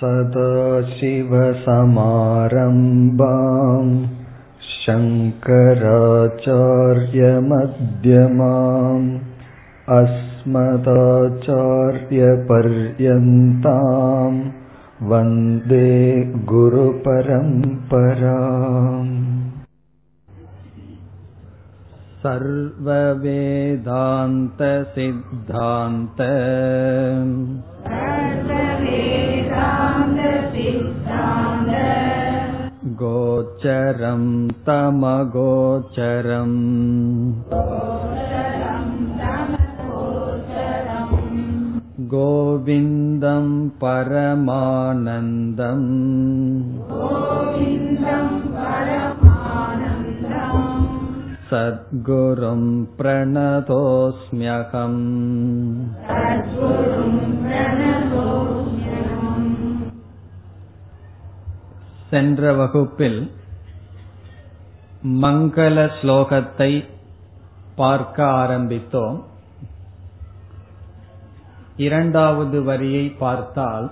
सदाशिवसमारम्भाम् शङ्कराचार्यमध्यमाम् अस्मदाचार्यपर्यन्ताम् वन्दे गुरुपरम्पराम् सर्ववेदान्तसिद्धान्त गोचरं तमगोचरम् गोविन्दं परमानन्दम् सद्गुरुं प्रणतोऽस्म्यहम् சென்ற வகுப்பில் மங்கள ஸ்லோகத்தை பார்க்க ஆரம்பித்தோம் இரண்டாவது வரியை பார்த்தால்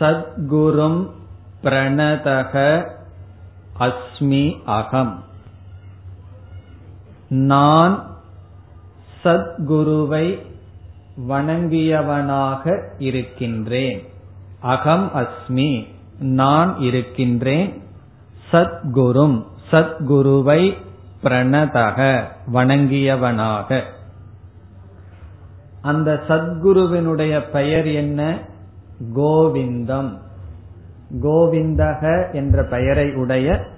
சத்குரும் பிரணதக அஸ்மி அகம் நான் சத்குருவை வணங்கியவனாக இருக்கின்றேன். அகம் அஸ்மி நான் இருக்கின்றேன். சத்குரும் சத்குருவை பிரணதக வணங்கியவனாக. அந்த சத்குருவினுடைய பெயர் என்ன? கோவிந்தம். கோவிந்தக என்ற பெயரை உடைய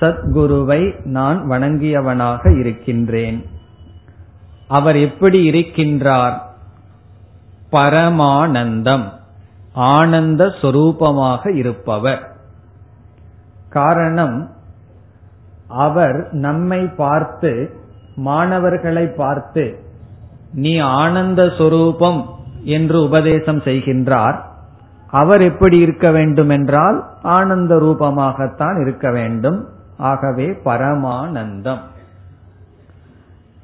சத்குருவை நான் வணங்கியவனாக இருக்கின்றேன். அவர் எப்படி இருக்கின்றார்? பரமானந்தம் ஆனந்த சொரூபமாக இருப்பவர். காரணம் அவர் நம்மை பார்த்து மாணவர்களை பார்த்து நீ ஆனந்த சொரூபம் என்று உபதேசம் செய்கின்றார். அவர் எப்படி இருக்க வேண்டும் என்றால் ஆனந்த ரூபமாகத்தான் இருக்க வேண்டும். ஆகவே பரமானந்தம்.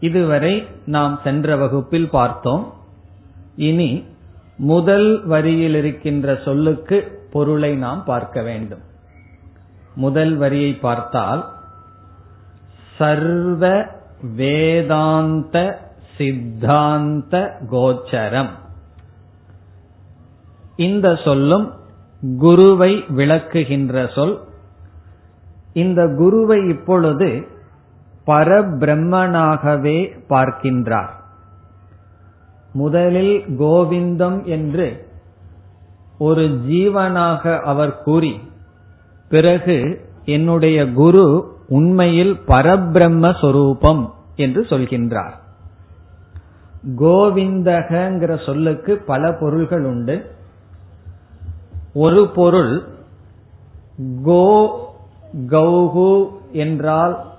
இதுவரை நாம் சென்ற வகுப்பில் பார்த்தோம். இனி முதல் வரியில் இருக்கின்ற சொல்லுக்கு பொருளை நாம் பார்க்க வேண்டும். முதல் வரியை பார்த்தால் சர்வ வேதாந்த சித்தாந்த கோச்சரம். இந்த சொல்லும் குருவை விளக்குகின்ற சொல் இந்த குருவை இப்பொழுது பரபிரம்மனாகவே பார்க்கின்றார். முதலில் கோவிந்தம் என்று ஒரு ஜீவனாக அவர் கூறி பிறகு என்னுடைய குரு உண்மையில் பரபிரம்ம சொரூபம் என்று சொல்கின்றார். கோவிந்தகங்கிற சொல்லுக்கு பல பொருள்கள் உண்டு. ஒரு பொருள் கோ கௌகு என்றால்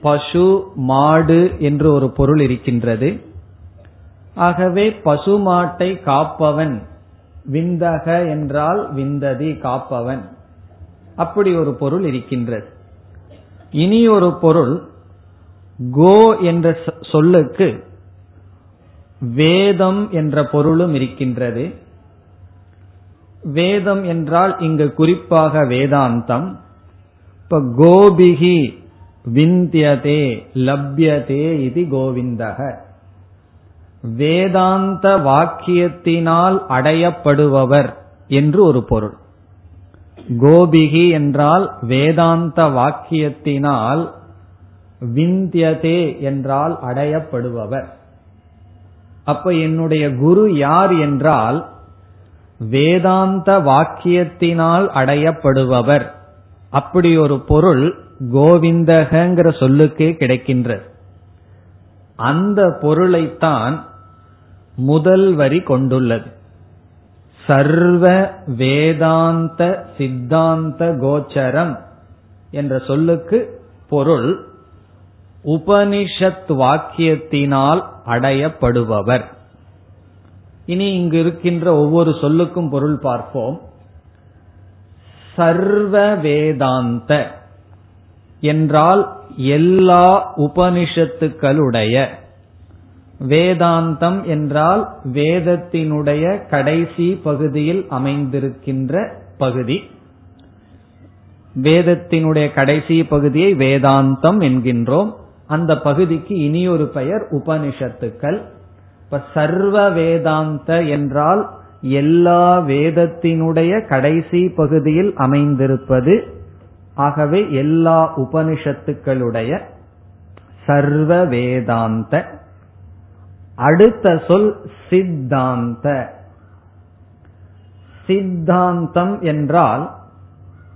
பசு மாடு என்று ஒரு பொருள் இருக்கின்றது. ஆகவே பசுமாட்டை காப்பவன் விந்தக என்றால் விந்ததி காப்பவன். அப்படி ஒரு பொருள் இருக்கின்றது. இனி ஒரு பொருள் கோ என்ற சொல்லுக்கு வேதம் என்ற பொருளும் இருக்கின்றது. வேதம் என்றால் இங்கு குறிப்பாக வேதாந்தம். இப்ப கோபிகி விந்தியதே லப்யதே இது கோவிந்தக. வேதாந்த வாக்கியத்தினால் அடையப்படுபவர் என்று ஒரு பொருள். கோபிகி என்றால் வேதாந்த வாக்கியத்தினால் விந்தியதே என்றால் அடையப்படுபவர். அப்ப என்னுடைய குரு யார் என்றால் வேதாந்த வாக்கியத்தினால் அடையப்படுபவர். அப்படி ஒரு பொருள் கோவிந்தகங்கிற சொல்லுக்கே கிடைக்கின்றது. அந்த பொருளைத்தான் முதல் வரி கொண்டுள்ளது. சர்வ வேதாந்த சித்தாந்த கோச்சரம் என்ற சொல்லுக்கு பொருள் உபனிஷத் வாக்கியத்தினால் அடையப்படுபவர். இனி இங்கு இருக்கின்ற ஒவ்வொரு சொல்லுக்கும் பொருள் பார்ப்போம். சர்வ வேதாந்த என்றால் எல்லா உபனிஷத்துக்களுடைய. வேதாந்தம் என்றால் வேதத்தினுடைய கடைசி பகுதியில் அமைந்திருக்கின்ற பகுதி. வேதத்தினுடைய கடைசி பகுதியை வேதாந்தம் என்கின்றோம். அந்த பகுதிக்கு இனியொரு பெயர் உபனிஷத்துக்கள். இப்ப சர்வ வேதாந்த என்றால் எல்லா வேதத்தினுடைய கடைசி பகுதியில் அமைந்திருப்பது ஆகவே எல்லா உபனிஷத்துக்களுடைய சர்வ வேதாந்த. அடுத்த சொல் சித்தாந்த. சித்தாந்தம் என்றால்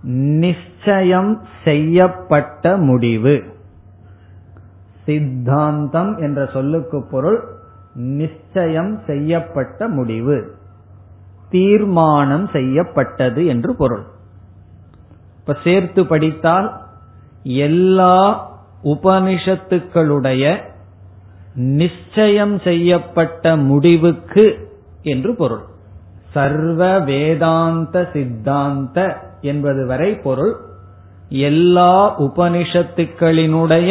நிச்சயம் செய்யப்பட்ட முடிவு. சித்தாந்தம் என்ற சொல்லுக்கு பொருள் நிச்சயம் செய்யப்பட்ட முடிவு. தீர்மானம் செய்யப்பட்டது என்று பொருள். இப்ப சேர்த்து படித்தால் எல்லா உபனிஷத்துக்களுடைய நிச்சயம் செய்யப்பட்ட முடிவுக்கு என்று பொருள். சர்வ வேதாந்த சித்தாந்த என்பது வரை பொருள். எல்லா உபனிஷத்துக்களினுடைய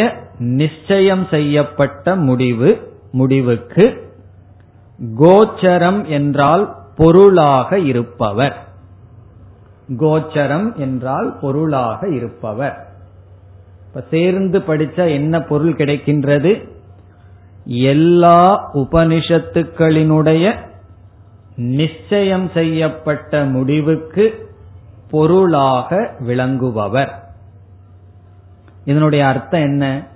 நிச்சயம் செய்யப்பட்ட முடிவு முடிவுக்கு கோச்சரம் என்றால் பொருளாக இருப்பவர். கோச்சரம் என்றால் பொருளாக இருப்பவர். இப்ப சேர்ந்து படிச்சா என்ன பொருள் கிடைக்கின்றது? எல்லா உபனிஷத்துக்களினுடைய நிச்சயம் செய்யப்பட்ட முடிவுக்கு பொருளாக விளங்குபவர். இதனுடைய அர்த்தம் என்ன?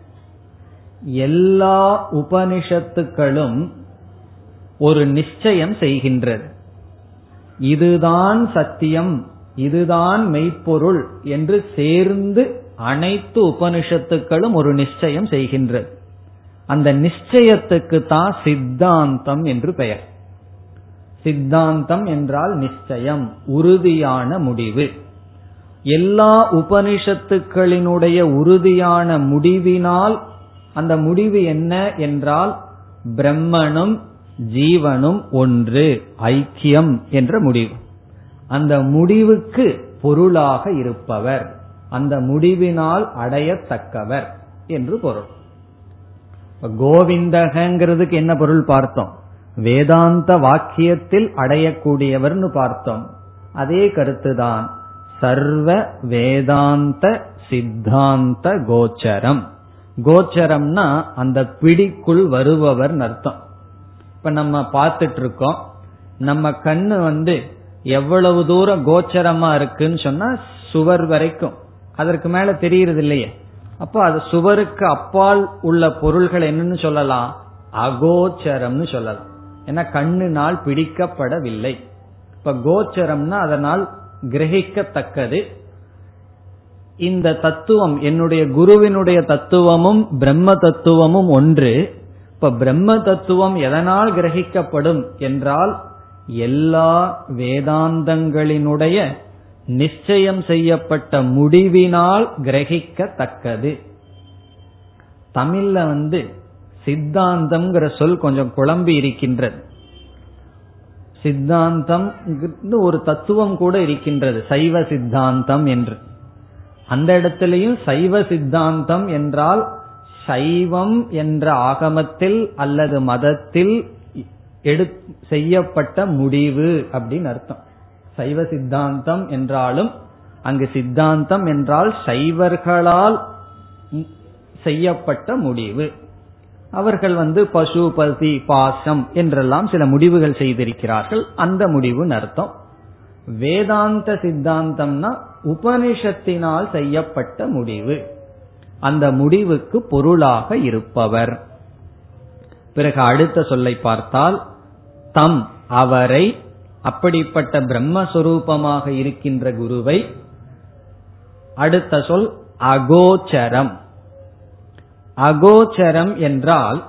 எல்லா உபனிஷத்துக்களும் ஒரு நிச்சயம் செய்கின்றது. இதுதான் சத்தியம் இதுதான் மெய்ப்பொருள் என்று சேர்ந்து அனைத்து உபனிஷத்துக்களும் ஒரு நிச்சயம் செய்கின்றது. அந்த நிச்சயத்துக்கு தான் சித்தாந்தம் என்று பெயர். சித்தாந்தம் என்றால் நிச்சயம் உறுதியான முடிவு. எல்லா உபனிஷத்துக்களினுடைய உறுதியான முடிவினால் அந்த முடிவு என்ன என்றால் பிரம்மனும் ஜீவனும் ஒன்று ஐக்கியம் என்ற முடிவு. அந்த முடிவுக்கு பொருளாக இருப்பவர். அந்த முடிவினால் அடையத்தக்கவர் என்று பொருள். கோவிந்தகங்கிறதுக்கு என்ன பொருள் பார்த்தோம்? வேதாந்த வாக்கியத்தில் அடையக்கூடியவர்னு பார்த்தோம். அதே கருத்துதான். சர்வ வேதாந்த சித்தாந்த கோச்சரம். கோச்சரம்னா அந்த பிடிக்குள் வருபவர் அர்த்தம். இப்ப நம்ம பார்த்துட்டு இருக்கோம் நம்ம கண்ணு வந்து எவ்வளவு தூரம் கோச்சரமா இருக்குன்னு சொன்னா சுவர் வரைக்கும். அதற்கு மேல தெரியறது இல்லையே அப்போ அது சுவருக்கு அப்பால் உள்ள பொருள்கள் என்னன்னு சொல்லலாம். அகோச்சரம்னு சொல்லலாம். ஏன்னா கண்ணினால் பிடிக்கப்படவில்லை. இப்ப கோச்சரம்னா அதனால் கிரகிக்கத்தக்கது. இந்த தத்துவம் என்னுடைய குருவினுடைய தத்துவமும் பிரம்ம தத்துவமும் ஒன்று. இப்ப பிரம்ம தத்துவம் எதனால் கிரகிக்கப்படும் என்றால் எல்லா வேதாந்தங்களினுடைய நிச்சயம் செய்யப்பட்ட முடிவினால் கிரகிக்கத்தக்கது. தமிழ்ல வந்து சித்தாந்தம்ங்கிற சொல் கொஞ்சம் குழம்பி இருக்கின்றது. சித்தாந்தம் ஒரு தத்துவம் கூட இருக்கின்றது சைவ சித்தாந்தம் என்று. அந்த இடத்திலையும் சைவ சித்தாந்தம் என்றால் சைவம் என்ற ஆகமத்தில் அல்லது மதத்தில் செய்யப்பட்ட முடிவு அப்படின்னு அர்த்தம். சைவ சித்தாந்தம் என்றாலும் அங்கு சித்தாந்தம் என்றால் சைவர்களால் செய்யப்பட்ட முடிவு. அவர்கள் வந்து பசு பசி பாசம் என்றெல்லாம் சில முடிவுகள் செய்திருக்கிறார்கள். அந்த முடிவு அர்த்தம். வேதாந்த சித்தாந்தம்னா உபனிஷத்தினால் செய்யப்பட்ட முடிவு. அந்த முடிவுக்கு பொருளாக இருப்பவர். பிறகு அடுத்த சொல்லை பார்த்தால் தம் அவரை அப்படிப்பட்ட பிரம்மஸ்வரூபமாக இருக்கின்ற குருவை அடுத்த சொல் அகோச்சரம். அகோச்சரம் என்றால்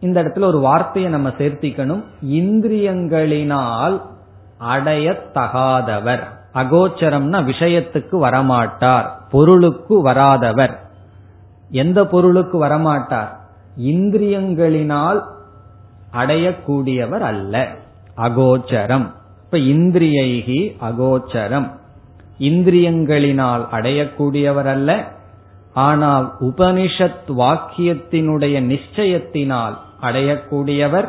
இந்த இடத்துல ஒரு வார்த்தையை நம்ம சேர்த்திக்கணும். இந்திரியங்களினால் அடையத்தகாதவர். அகோச்சரம்னா விஷயத்துக்கு வரமாட்டார் பொருளுக்கு வராதவர். எந்த பொருளுக்கு வரமாட்டார்? இந்திரியங்களினால் அடையக்கூடியவர் அல்ல. அகோச்சரம். இப்ப இந்திரியைகி அகோச்சரம். இந்திரியங்களினால் அடையக்கூடியவர் அல்ல. ஆனால் உபனிஷத் வாக்கியத்தினுடைய நிச்சயத்தினால் அடையக்கூடியவர்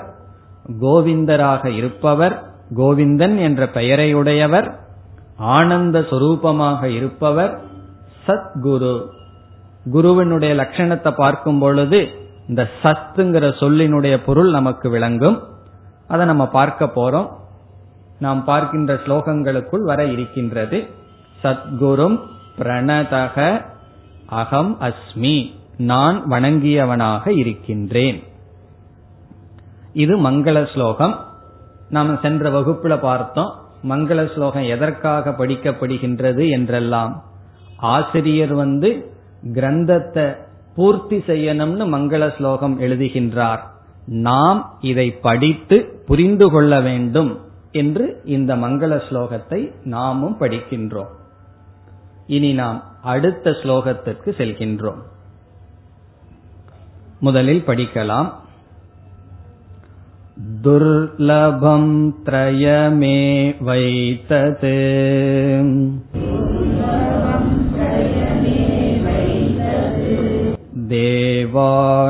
கோவிந்தராக இருப்பவர் கோவிந்தன் என்ற பெயரையுடையவர் ஆனந்த சொரூபமாக இருப்பவர் சத்குரு. குருவினுடைய லட்சணத்தை பார்க்கும் பொழுது இந்த சத்துங்கிற சொல்லினுடைய பொருள் நமக்கு விளங்கும். அதை நம்ம பார்க்க போறோம். நாம் பார்க்கின்ற ஸ்லோகங்களுக்குள் வர இருக்கின்றது. சத்குரும் பிரணதக அகம் அஸ்மி. நான் வணங்கியவனாக இருக்கின்றேன். இது மங்கள ஸ்லோகம். நாம் சென்ற வகுப்புல பார்த்தோம். மங்கள ஸ்லோகம் எதற்காக படிக்கப்படுகின்றது என்றெல்லாம். ஆசிரியர் வந்து கிரந்தத்தை பூர்த்தி செய்யணும்னு மங்கள ஸ்லோகம் எழுதுகின்றார் நாம் இதை படித்து புரிந்து கொள்ள வேண்டும் என்று இந்த மங்கள ஸ்லோகத்தை நாமும் படிக்கின்றோம் இனி நாம் அடுத்த ஸ்லோகத்திற்கு செல்கின்றோம் முதலில் படிக்கலாம் दुर्लभं त्रयमे वैतत् देवानुग्रहहेतुकम्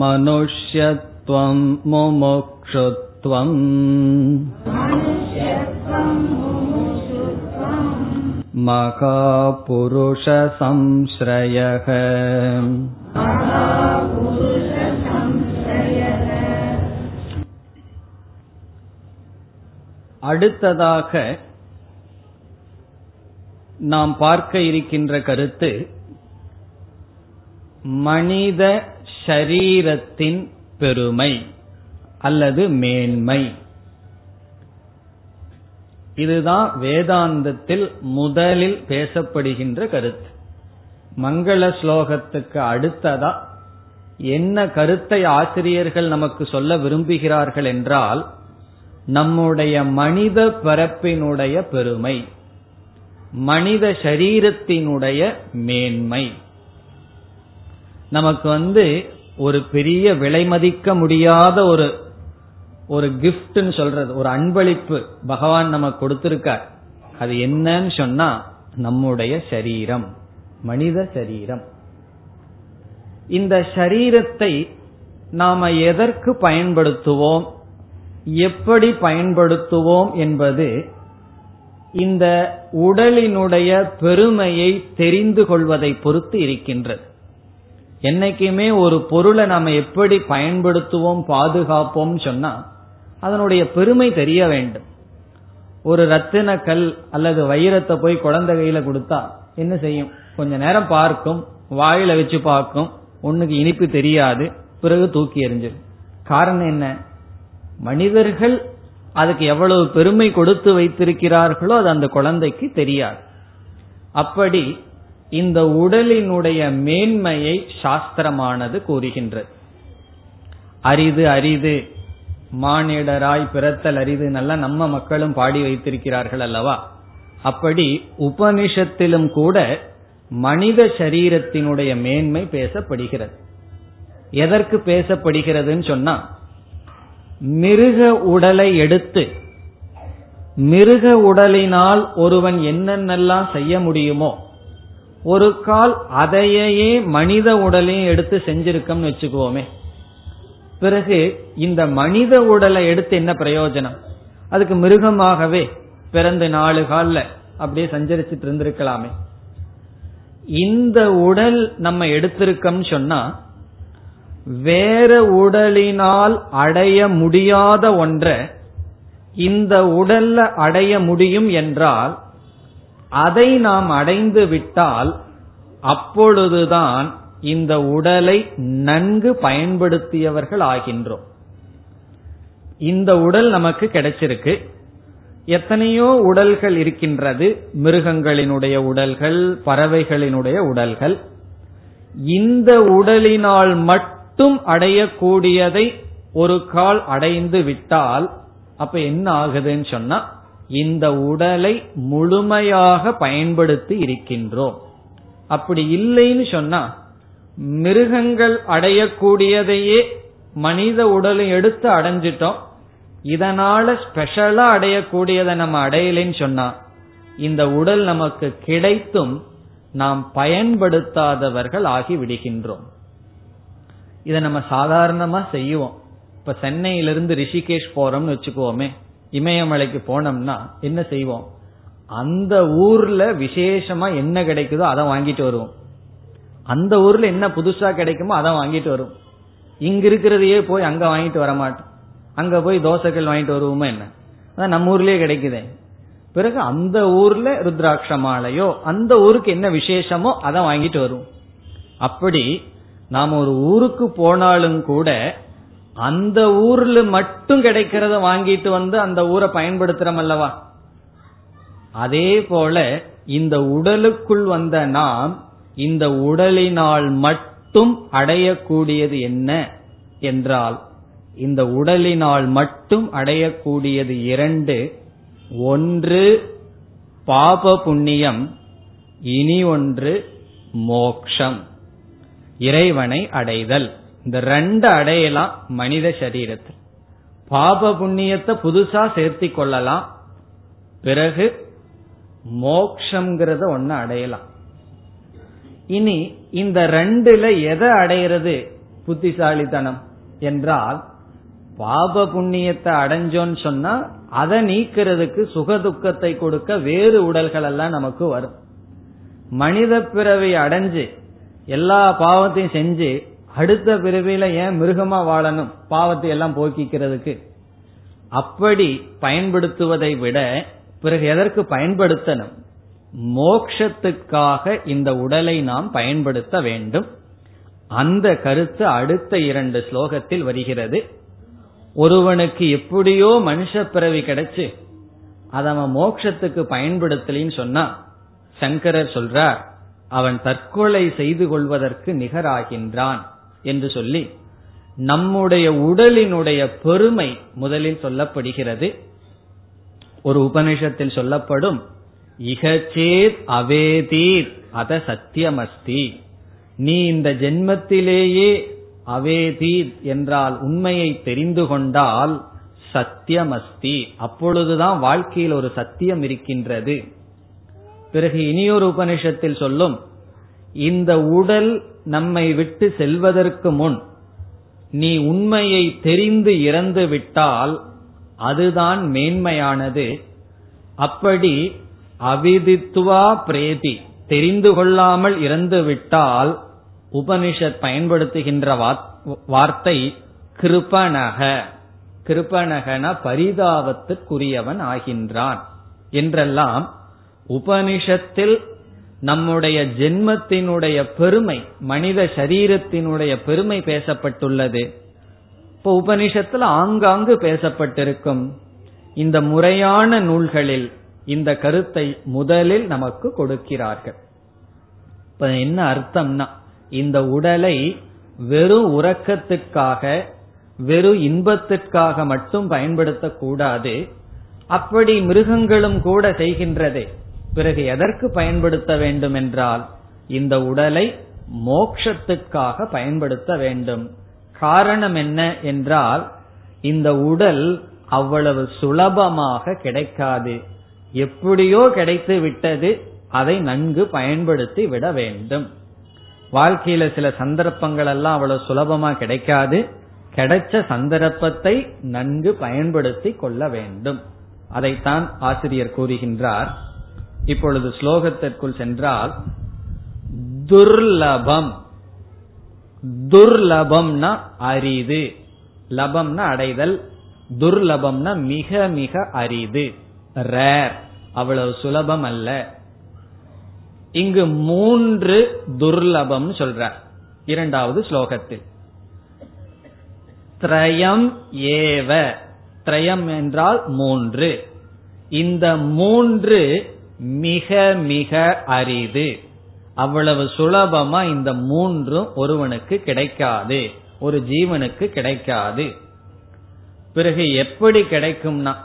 मनुष्यत्वं मुमुक्षुत्वम् महापुरुषसंश्रयः அடுத்ததாக நாம் பார்க்க இருக்கின்ற கருத்து மனித ஷரீரத்தின் பெருமை அல்லது மேன்மை. இதுதான் வேதாந்தத்தில் முதலில் பேசப்படுகின்ற கருத்து. மங்கள ஸ்லோகத்துக்கு அடுத்ததா என்ன கருத்தை ஆசிரியர்கள் நமக்கு சொல்ல விரும்புகிறார்கள் என்றால் நம்முடைய மனித பரப்பினுடைய பெருமை மனித சரீரத்தினுடைய மேன்மை. நமக்கு வந்து ஒரு பெரிய விலை மதிக்க முடியாத ஒரு ஒரு கிஃப்ட்னு சொல்றது ஒரு அன்பளிப்பு பகவான் நமக்கு கொடுத்திருக்கார். அது என்னன்னு சொன்னா நம்முடைய சரீரம் மனித சரீரம். இந்த சரீரத்தை நாம எதற்கு பயன்படுத்துவோம்? எப்படி பயன்படுத்துவோம் என்பது இந்த உடலினுடைய பெருமையை தெரிந்து கொள்வதை பொறுத்து இருக்கின்றது. என்னைக்குமே ஒரு பொருளை நாம எப்படி பயன்படுத்துவோம் பாதுகாப்போம் சொன்னா அதனுடைய பெருமை தெரிய வேண்டும். ஒரு ரத்தின கல் அல்லது வைரத்தை போய் குழந்தை கையில கொடுத்தா என்ன செய்யும்? கொஞ்ச நேரம் பார்க்கும் வாயில வச்சு பார்க்கும் ஒண்ணுக்கு இனிப்பு தெரியாது பிறகு தூக்கி எறிஞ்சிடும். காரணம் என்ன? மனிதர்கள் அதுக்கு எவ்வளவு பெருமை கொடுத்து வைத்திருக்கிறார்களோ அது அந்த குழந்தைக்கு தெரியாது. அப்படி இந்த உடலினுடைய மேன்மையை சாஸ்திரமானது கூறுகின்றது. அரிது அரிது மானிடராய் பிறத்தல் அரிது நல்லா நம்ம மக்களும் பாடி வைத்திருக்கிறார்கள் அல்லவா? அப்படி உபனிஷத்திலும் கூட மனித சரீரத்தினுடைய மேன்மை பேசப்படுகிறது. எதற்கு பேசப்படுகிறதுன்னு சொன்னா மிருக உடலை எடுத்து மிருக உடலினால் ஒருவன் என்னென்னலாம் செய்ய முடியுமோ ஒரு கால் அதையே மனித உடலையும் எடுத்து செஞ்சிருக்கோம்னு வச்சுக்குவோமே. பிறகு இந்த மனித உடலை எடுத்து என்ன பிரயோஜனம்? அதுக்கு மிருகமாகவே பிறந்த நாலு காலில் அப்படியே சஞ்சரிச்சுட்டு இருந்திருக்கலாமே. இந்த உடல் நம்ம எடுத்திருக்கோம்னு சொன்னா வேற உடலினால் அடைய முடியாத ஒன்றை இந்த உடல்ல அடைய முடியும் என்றால் அதை நாம் அடைந்து விட்டால் அப்பொழுதுதான் இந்த உடலை நன்கு பயன்படுத்தியவர்கள் ஆகின்றோம். இந்த உடல் நமக்கு கிடைச்சிருக்கு. எத்தனையோ உடல்கள் இருக்கின்றது. மிருகங்களினுடைய உடல்கள் பறவைகளினுடைய உடல்கள். இந்த உடலினால் மட்டும் அடையக்கூடியதை ஒரு கால் அடைந்து விட்டால் அப்ப என்ன ஆகுதுன்னு சொன்னா இந்த உடலை முழுமையாக பயன்படுத்தி இருக்கின்றோம். அப்படி இல்லைன்னு சொன்னா மிருகங்கள் அடையக்கூடியதையே மனித உடலை எடுத்து அடைஞ்சிட்டோம். இதனால ஸ்பெஷலா அடையக்கூடியதை நம்ம அடையலைன்னு சொன்னா இந்த உடல் நமக்கு கிடைத்தும் நாம் பயன்படுத்தாதவர்கள் ஆகி விடுகின்றோம் இதை நம்ம சாதாரணமா செய்வோம். இப்ப சென்னையிலிருந்து ரிஷிகேஷ் போறோம்னு வச்சுக்கோமே இமயமலைக்கு போனோம்னா என்ன செய்வோம்? அந்த ஊர்ல விசேஷமா என்ன கிடைக்குதோ அதை வாங்கிட்டு வருவோம். அந்த ஊர்ல என்ன புதுசா கிடைக்குமோ அதை வாங்கிட்டு வரும் இங்க இருக்கிறதையே போய் அங்க வாங்கிட்டு வர மாட்டோம். அங்க போய் தோசைகள் வாங்கிட்டு வருவோமா என்ன? அதான் நம்ம ஊர்லயே கிடைக்குதே. பிறகு அந்த ஊர்ல ருத்ராட்ச மாலையோ அந்த ஊருக்கு என்ன விசேஷமோ அதை வாங்கிட்டு வரும் அப்படி நாம் ஒரு ஊருக்கு போனாலும் கூட அந்த ஊர்ல மட்டும் கிடைக்கிறத வாங்கிட்டு வந்து அந்த ஊரை பயன்படுத்துறோம் அல்லவா? அதே போல இந்த உடலுக்குள் வந்த நாம் இந்த உடலினால் மட்டும் அடையக்கூடியது என்ன என்றால் இந்த உடலினால் மட்டும் அடையக்கூடியது இரண்டு ஒன்று பாப புண்ணியம் இனி ஒன்று மோக்ஷம். இறைவனை அடைதல். இந்த ரெண்டு அடையலாம் மனித சரீரத்தில். பாப புண்ணியத்தை புதுசா சேர்த்தி கொள்ளலாம். பிறகு மோக்ஷங்கிறத ஒன்னு அடையலாம். இனி இந்த ரெண்டுல எதை அடையிறது புத்திசாலித்தனம்? என்றால் பாப புண்ணியத்தை அடைஞ்சோன்னு சொன்னா அதை நீக்கிறதுக்கு சுக துக்கத்தை கொடுக்க வேறு உடல்கள் எல்லாம் நமக்கு வரும். மனித பிறவை அடைஞ்சு எல்லா பாவத்தையும் செஞ்சு அடுத்த பிறவியில ஏன் மிருகமா வாழணும்? பாவத்தை எல்லாம் போக்கிக்கிறதுக்கு. அப்படி பயன்படுத்துவதை விட பிறகு எதற்கு பயன்படுத்தணும்? மோக்ஷத்துக்காக இந்த உடலை நாம் பயன்படுத்த வேண்டும். அந்த கருத்து அடுத்த இரண்டு ஸ்லோகத்தில் வருகிறது. ஒருவனுக்கு எப்படியோ மனுஷ பிறவி கிடைச்சு அதை அவன் மோட்சத்துக்கு பயன்படுத்தலின்னு சொன்னா சங்கரர் சொல்றார் அவன் தற்கொலை செய்து கொள்வதற்கு நிகராகின்றான் என்று சொல்லி நம்முடைய உடலினுடைய பெருமை முதலில் சொல்லப்படுகிறது. ஒரு உபனிஷத்தில் சொல்லப்படும் இகச்சேத் அவேதீர் அத சத்தியமஸ்தி. நீ இந்த ஜென்மத்திலேயே அவேதீத் என்றால் உண்மையை தெரிந்து கொண்டால் சத்தியமஸ்தி. அப்பொழுதுதான் வாழ்க்கையில் ஒரு சத்தியம் இருக்கின்றது. பிறகு இனியொரு உபனிஷத்தில் சொல்லும் இந்த உடல் நம்மை விட்டு செல்வதற்கு முன் நீ உண்மையை தெரிந்து இறந்து விட்டால் அதுதான் மேன்மையானது. அப்படி அவிதித்துவா பிரேதி தெரிந்து கொள்ளாமல் இறந்து விட்டால் உபனிஷத் பயன்படுத்துகின்ற வார்த்தை கிருபனக. கிருபனகன பரிதாபத்துக்குரியவன் ஆகின்றான் என்றெல்லாம் உபனிஷத்தில் நம்முடைய ஜென்மத்தினுடைய பெருமை மனித சரீரத்தினுடைய பெருமை பேசப்பட்டுள்ளது. இப்போ உபனிஷத்துல ஆங்காங்கு பேசப்பட்டிருக்கும் இந்த முறையான நூல்களில் இந்த கருத்தை முதலில் நமக்கு கொடுக்கிறார்கள். இப்ப என்ன அர்த்தம்னா இந்த உடலை வெறும் உறக்கத்துக்காக வெறும் இன்பத்திற்காக மட்டும் பயன்படுத்தக்கூடாது. அப்படி மிருகங்களும் கூட செய்கின்றதே. பிறகு எதற்கு பயன்படுத்த வேண்டும் என்றால் இந்த உடலை மோக்ஷத்துக்காக பயன்படுத்த வேண்டும். காரணம் என்ன என்றால் இந்த உடல் அவ்வளவு சுலபமாக கிடைக்காது. எப்படியோ கிடைத்து விட்டது அதை நன்கு பயன்படுத்தி விட வேண்டும். வாழ்க்கையில சில சந்தர்ப்பங்கள் எல்லாம் அவ்வளவு சுலபமா கிடைக்காது. கிடைச்ச சந்தர்ப்பத்தை நன்கு பயன்படுத்தி கொள்ள வேண்டும். அதைத்தான் ஆசிரியர் கூறுகின்றார். இப்பொழுது ஸ்லோகத்திற்குள் சென்றால் துர்லபம். துர்லபம்னா அரிது. லபம்னா அடைதல். துர்லபம்னா மிக மிக அரிது. ரேர். அவ்வளவு சுலபம் அல்ல. இங்கு மூன்று துர்லபம் சொல்றார். இரண்டாவது ஸ்லோகத்தில். திரயம் ஏவ. திரயம் என்றால் மூன்று. இந்த மூன்று மிக மிக அரிது. அவ்வளவு சுலபமா இந்த மூன்றும் ஒருவனுக்கு கிடைக்காது. ஒரு ஜீவனுக்கு கிடைக்காது. பிறகு எப்படி கிடைக்கும்னா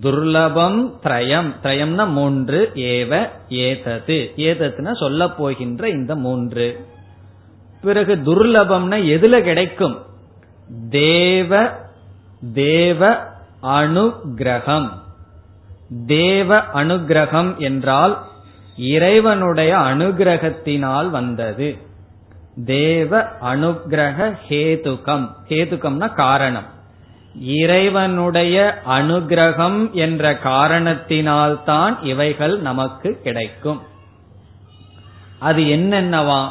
துர்லபம் திரயம். திரயம்னா மூன்று ஏவ ஏதது ஏதத்துனா சொல்ல போகின்ற இந்த மூன்று. பிறகு துர்லபம்னா எதுல கிடைக்கும்? தேவ தேவ அனுகிரகம். தேவ அனுகிரகம் என்றால் இறைவனுடைய அனுகிரகத்தினால் வந்தது. தேவ அனுகிரக ஹேதுகம். ஹேதுகம்னா காரணம். இறைவனுடைய அனுகிரகம் என்ற காரணத்தினால்தான் இவைகள் நமக்கு கிடைக்கும். அது என்னென்னவா?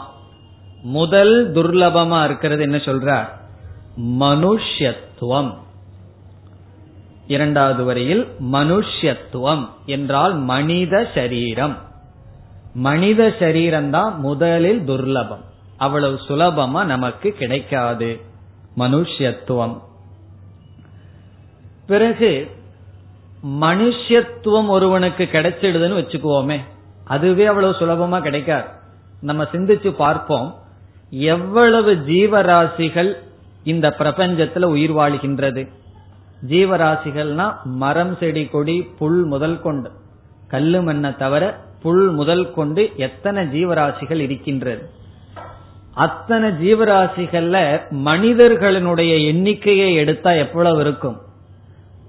முதல் துர்லபமா இருக்கிறது என்ன சொல்றார்? மனுஷ்யத்துவம். இரண்டாவது வரையில் மனுஷ்யத்துவம் என்றால் மனித சரீரம். மனித சரீரம் தான் முதலில் துர்லபம். அவ்வளவு சுலபமா நமக்கு கிடைக்காது. மனுஷ்யத்துவம். பிறகு மனுஷத்துவம் ஒருவனுக்கு கிடைச்சிடுதுன்னு வச்சுக்குவோமே. அதுவே அவ்வளவு சுலபமா கிடைக்காது. நம்ம சிந்திச்சு பார்ப்போம். எவ்வளவு ஜீவராசிகள் இந்த பிரபஞ்சத்துல உயிர் வாழ்கின்றது? ஜீவராசிகள்னா மரம் செடி கொடி புல் முதல் கொண்டு. கல்லு மண்ணை தவிர புல் முதல் கொண்டு எத்தனை ஜீவராசிகள் இருக்கின்றது? அத்தனை ஜீவராசிகள்ல மனிதர்களினுடைய எண்ணிக்கையை எடுத்தா எவ்வளவு இருக்கும்?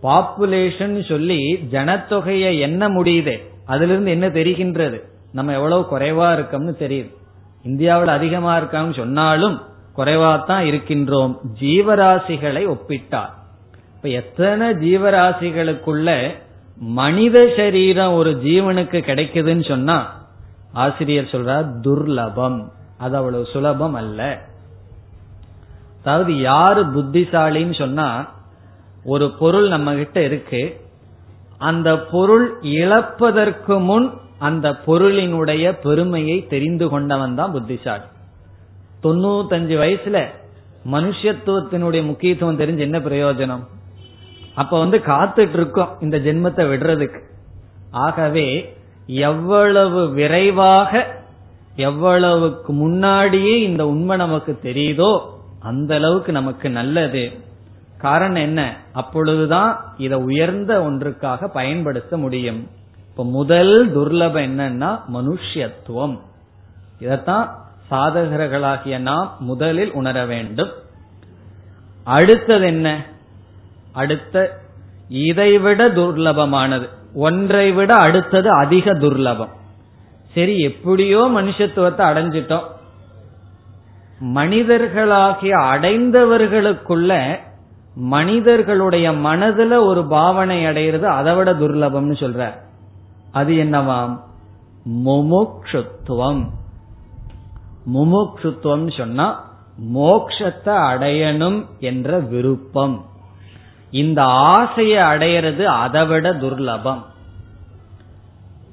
பாப்புலேஷன் சொல்லி ஜனத்தொகையை என்ன முடியுது? அதுல இருந்து என்ன தெரிகின்றது? நம்ம எவ்வளவு குறைவா இருக்கோம்னு தெரியுது. இந்தியாவில் அதிகமா இருக்கான்னு சொன்னாலும் குறைவா தான் இருக்கின்றோம். ஜீவராசிகளை ஒப்பிட்டார் இப்ப எத்தனை ஜீவராசிகளுக்குள்ள மனித சரீரம் ஒரு ஜீவனுக்கு கிடைக்குதுன்னு சொன்னா ஆசிரியர் சொல்றார் துர்லபம். அது அவ்வளவு சுலபம் அல்ல. அதாவது யாரு புத்திசாலின்னு சொன்னா ஒரு பொருள் நம்ம கிட்ட இருக்கு. அந்த பொருள் இழப்பதற்கு முன் அந்த பொருளினுடைய பெருமையை தெரிந்து கொண்டவன் தான் புத்திசாலி. தொண்ணூத்தஞ்சு வயசுல மனுஷத்துவத்தினுடைய முக்கியத்துவம் தெரிஞ்சு என்ன பிரயோஜனம்? அப்ப வந்து காத்துட்டு இருக்கோம் இந்த ஜென்மத்தை விடுறதுக்கு. ஆகவே எவ்வளவு விரைவாக எவ்வளவுக்கு முன்னாடியே இந்த உண்மை நமக்கு தெரியுதோ அந்த அளவுக்கு நமக்கு நல்லது. காரணம் என்ன? அப்பொழுதுதான் இதை உயர்ந்த ஒன்றுக்காக பயன்படுத்த முடியும். இப்ப முதல் துர்லபம் என்னன்னா மனுஷத்துவம் இதத்தான் சாதகர்களாகிய நாம் முதலில் உணர வேண்டும். அடுத்தது என்ன? அடுத்த இதைவிட துர்லபமானது. ஒன்றை விட அடுத்தது அதிக துர்லபம். சரி எப்படியோ மனுஷத்துவத்தை அடைஞ்சிட்டோம். மனிதர்களாகிய அடைந்தவர்களுக்குள்ள மனிதர்களுடைய மனதுல ஒரு பாவனை அடையிறது அதை விட துர்லபம்னு சொல்ற. அது என்னவாம்? முமுக்ஷுத்துவம். முமுக்ஷுத்துவம் சொன்னா மோக்ஷத்தை அடையணும் என்ற விருப்பம். இந்த ஆசையை அடையிறது அதை விட துர்லபம்.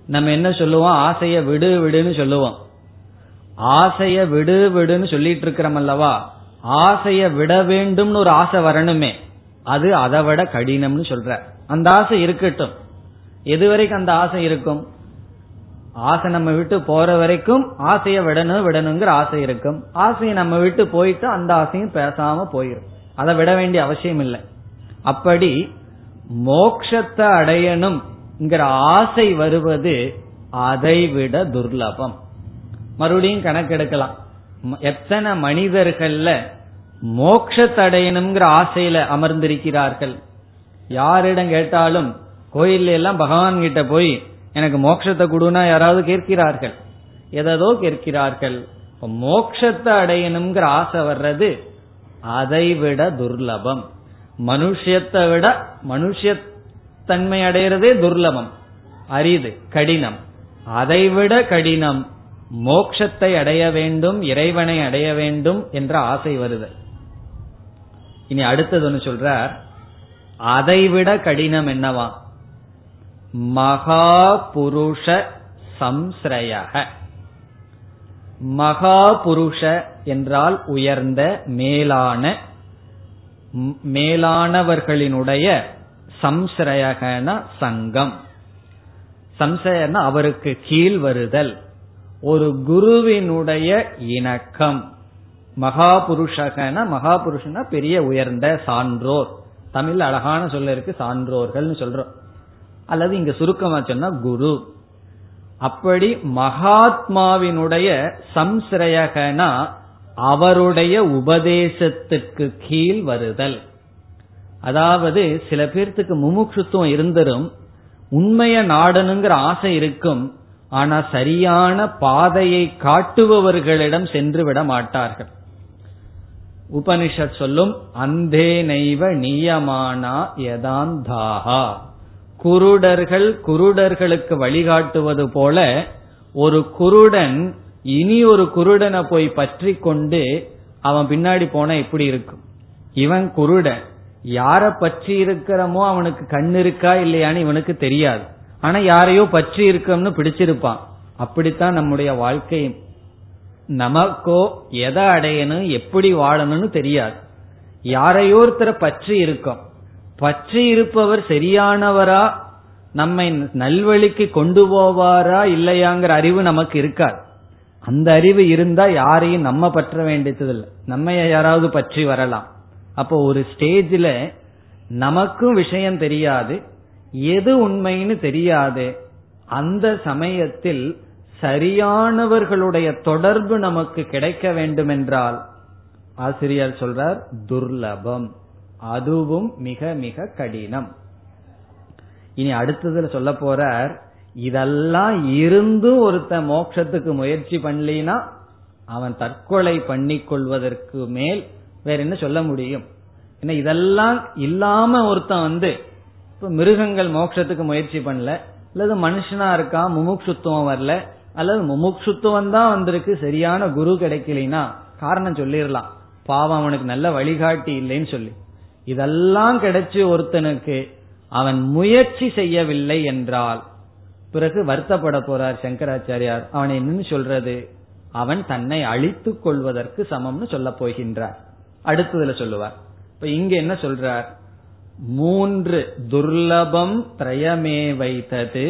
நம்ம என்ன சொல்லுவோம்? ஆசைய விடு விடுன்னு சொல்லுவோம். ஆசைய விடு விடுன்னு சொல்லிட்டு இருக்கிறோம் அல்லவா? ஆசைய விட வேண்டும்னு ஒரு ஆசை வரணுமே. அது அதை விட கடினம்னு சொல்ற. அந்த ஆசை இருக்கட்டும். எது வரைக்கும் அந்த ஆசை இருக்கும்? ஆசை நம்ம விட்டு போற வரைக்கும் ஆசைய விடணும் விடணுங்கிற ஆசை இருக்கும். ஆசையை நம்ம விட்டு போயிட்டு அந்த ஆசையும் பேசாம போயிடும் அதை விட வேண்டிய அவசியம் இல்லை. அப்படி மோக்ஷத்தை அடையணும் ஆசை வருவது அதைவிட துர்லபம். மறுபடியும் கணக்கெடுக்கலாம். எத்தனை மனிதர்கள்ல மோக்ஷத்தடையணுங்கிற ஆசையில அமர்ந்திருக்கிறார்கள்? யாரிடம் கேட்டாலும் கோயில் எல்லாம் பகவான் கிட்ட போய் எனக்கு மோட்சத்தை கொடுனா யாராவது கேட்கிறார்கள்? எதோ கேட்கிறார்கள். மோக்ஷத்தை அடையணுங்கிற ஆசை வர்றது அதை விட துர்லபம். மனுஷத்தை விட மனுஷத்தன்மை அடைகிறதே துர்லபம். அரிது கடினம். அதைவிட கடினம் மோக்ஷத்தை அடைய வேண்டும் இறைவனை அடைய வேண்டும் என்ற ஆசை வருது. இனி அடுத்தது ஒன்று சொல்றார் அதைவிட கடினம் என்னவா? மகா புருஷ சம்ஸ்ரயக. மகா புருஷ என்றால் உயர்ந்த மேலான மேலானவர்களினுடைய சம்ஸ்ரயகன சங்கம். சம்சயன அவருக்கு கீழ் வருதல். ஒரு குருவினுடைய இணக்கம். மகாபுருஷகன மகாபுருஷனா பெரிய உயர்ந்த சான்றோர். தமிழ் அழகான சொல்ல இருக்கு சான்றோர்கள் சொல்றோம். அல்லது இங்க சுருக்கமா சொன்னா குரு. அப்படி மகாத்மாவினுடைய சம்சிரயகனா அவருடைய உபதேசத்துக்கு கீழ் வருதல். அதாவது சில பேர்த்துக்கு முமுட்சுத்துவம் இருந்தரும் உண்மைய நாடனுங்கிற ஆசை இருக்கும் ஆனா சரியான பாதையை காட்டுபவர்களிடம் சென்று விட மாட்டார்கள். உபனிஷத் சொல்லும் அந்தே நைவ நியமானா யதாந்தாகா குருடர்கள் குருடர்களுக்கு வழிகாட்டுவது போல ஒரு குருடன் இனி ஒரு குருடனை போய் பற்றி கொண்டு அவன் பின்னாடி போனா எப்படி இருக்கும். இவன் குருடன். யார பற்றி இருக்கிறமோ அவனுக்கு கண் இருக்கா இல்லையான்னு இவனுக்கு தெரியாது. ஆனா யாரையோ பற்றி இருக்கோம்னு பிடிச்சிருப்பான். அப்படித்தான் நம்முடைய வாழ்க்கை. நமக்கோ எதை அடையணும் எப்படி வாழணும்னு தெரியாது. யாரையோ ஒருத்தர பற்றி இருக்கும். பற்றி இருப்பவர் சரியானவரா நம்மை நல்வழிக்கு கொண்டு போவாரா இல்லையாங்கிற அறிவு நமக்கு இருக்காது. அந்த அறிவு இருந்தா யாரையும் நம்ம பற்ற வேண்டியதில்லை. நம்ம யாராவது பற்றி வரலாம். அப்போ ஒரு ஸ்டேஜில் நமக்கும் விஷயம் தெரியாது. எது உண்மைன்னு தெரியாது. அந்த சமயத்தில் சரியானவர்களுடைய தொடர்பு நமக்கு கிடைக்க வேண்டும் என்றால் ஆசிரியர் சொல்றார் துர்லபம். அதுவும் மிக மிக கடினம். இனி அடுத்ததுல சொல்ல போறார் இதெல்லாம் இருந்தும் ஒருத்தன் மோட்சத்துக்கு முயற்சி பண்ணலினா அவன் தற்கொலை பண்ணிக்கொள்வதற்கு மேல் வேற என்ன சொல்ல முடியும்? ஏன்னா இதெல்லாம் இல்லாம ஒருத்தன் வந்து இப்ப மிருகங்கள் மோட்சத்துக்கு முயற்சி பண்ணல அல்லது மனுஷனா இருக்கான் முமுட்சுத்துவம் வரல அல்லது முமுட்சுத்துவம் தான் வந்திருக்கு சரியான குரு கிடைக்கலனா காரணம் சொல்லிடலாம். பாவம் அவனுக்கு நல்ல வழிகாட்டி இல்லைன்னு சொல்லி. இதெல்லாம் கிடைச்சு ஒருத்தனுக்கு அவன் முயற்சி செய்யவில்லை என்றால் பிறகு வருத்தப்பட போறார் சங்கராச்சாரியார். அவனை என்னன்னு சொல்றது அவன் தன்னை அழித்துக் கொள்வதற்கு சமம்னு சொல்ல போகின்றார். அடுத்ததுல சொல்லுவார். இப்ப இங்க என்ன சொல்றார்? மூன்று துர்லபம் திரயமே வைத்தது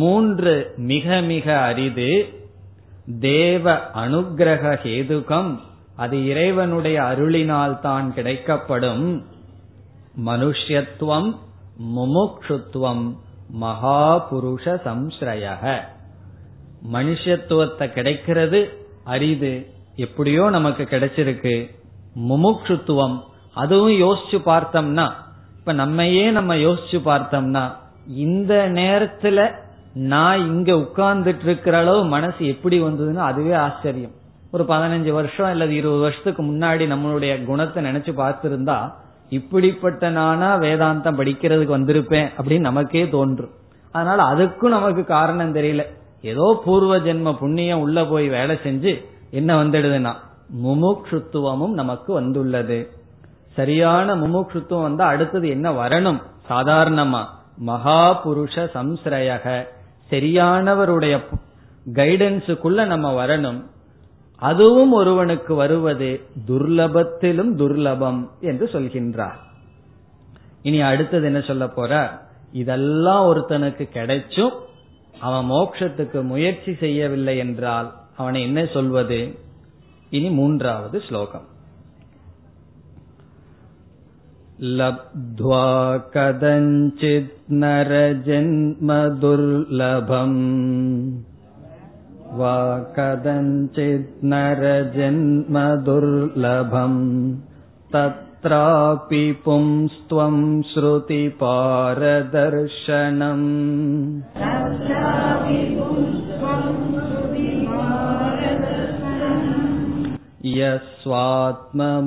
மூன்று மிக மிக அரிது தேவ அனுகிரக ஹேதுகம் அது இறைவனுடைய அருளினால் தான் கிடைக்கப்படும். மனுஷ்யத்துவம் முமுக்ஷுத்துவம் மகாபுருஷ சம்ஸ்ரயக. மனுஷத்துவத்தை கிடைக்கிறது அரிது. எப்படியோ நமக்கு கிடைச்சிருக்கு. முமுக்ஷுத்துவம் அதுவும் யோசிச்சு பார்த்தோம்னா இப்ப நம்மையே நம்ம யோசிச்சு பார்த்தோம்னா இந்த நேரத்துல நான் இங்க உட்கார்ந்துட்டு இருக்கிற அளவு மனசு எப்படி வந்ததுன்னு அதுவே ஆச்சரியம். ஒரு பதினஞ்சு வருஷம் அல்லது இருபது வருஷத்துக்கு முன்னாடி நம்மளுடைய குணத்தை நினைச்சு பார்த்திருந்தா இப்படிப்பட்ட நானா வேதாந்தம் படிக்கிறதுக்கு வந்திருப்பேன் அப்படின்னு நமக்கே தோன்றும். அதனால அதுக்கும் நமக்கு காரணம் தெரியல. ஏதோ பூர்வ ஜென்ம புண்ணியம் உள்ள போய் வேலை செஞ்சு என்ன வந்துடுதுன்னா முமுக்ஷுத்துவமும் நமக்கு வந்துள்ளது. சரியான முமுக்ஷுத்துவம் வந்தா அடுத்தது என்ன வரணும்? சாதாரணமா மகா புருஷ சம்ஸ்ரயக. சரியானவருடைய கைடன்ஸுக்குள்ள நம்ம வரணும். அதுவும் ஒருவனுக்கு வருவது துர்லபத்திலும் துர்லபம் என்று சொல்கின்றார் இனி அடுத்தது என்ன சொல்ல போற இதெல்லாம் ஒருத்தனுக்கு கிடைச்சும் அவன் மோட்சத்துக்கு முயற்சி செய்யவில்லை என்றால் அவனை என்ன சொல்வது இனி மூன்றாவது ஸ்லோகம் लब्ध्वा कदञ्चित् नरजन्मदुर्लभम् वा कदञ्चित् नरजन्मदुर्लभम् तत्रापि पुंस्त्वं श्रुतिपारदर्शनम् यस्वात्ममुक्त्यै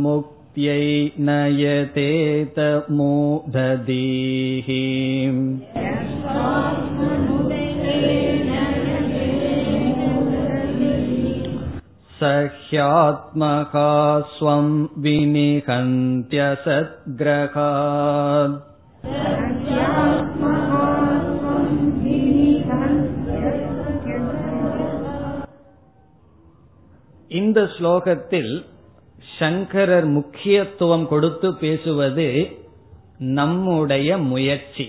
नयतेत मूढधीः सह्यात्मका स्वं विनिहन्त्य सद्ग्रहात् இந்த ஸ்லோகத்தில் சங்கரர் முக்கியத்துவம் கொடுத்து பேசுவது நம்முடைய முயற்சி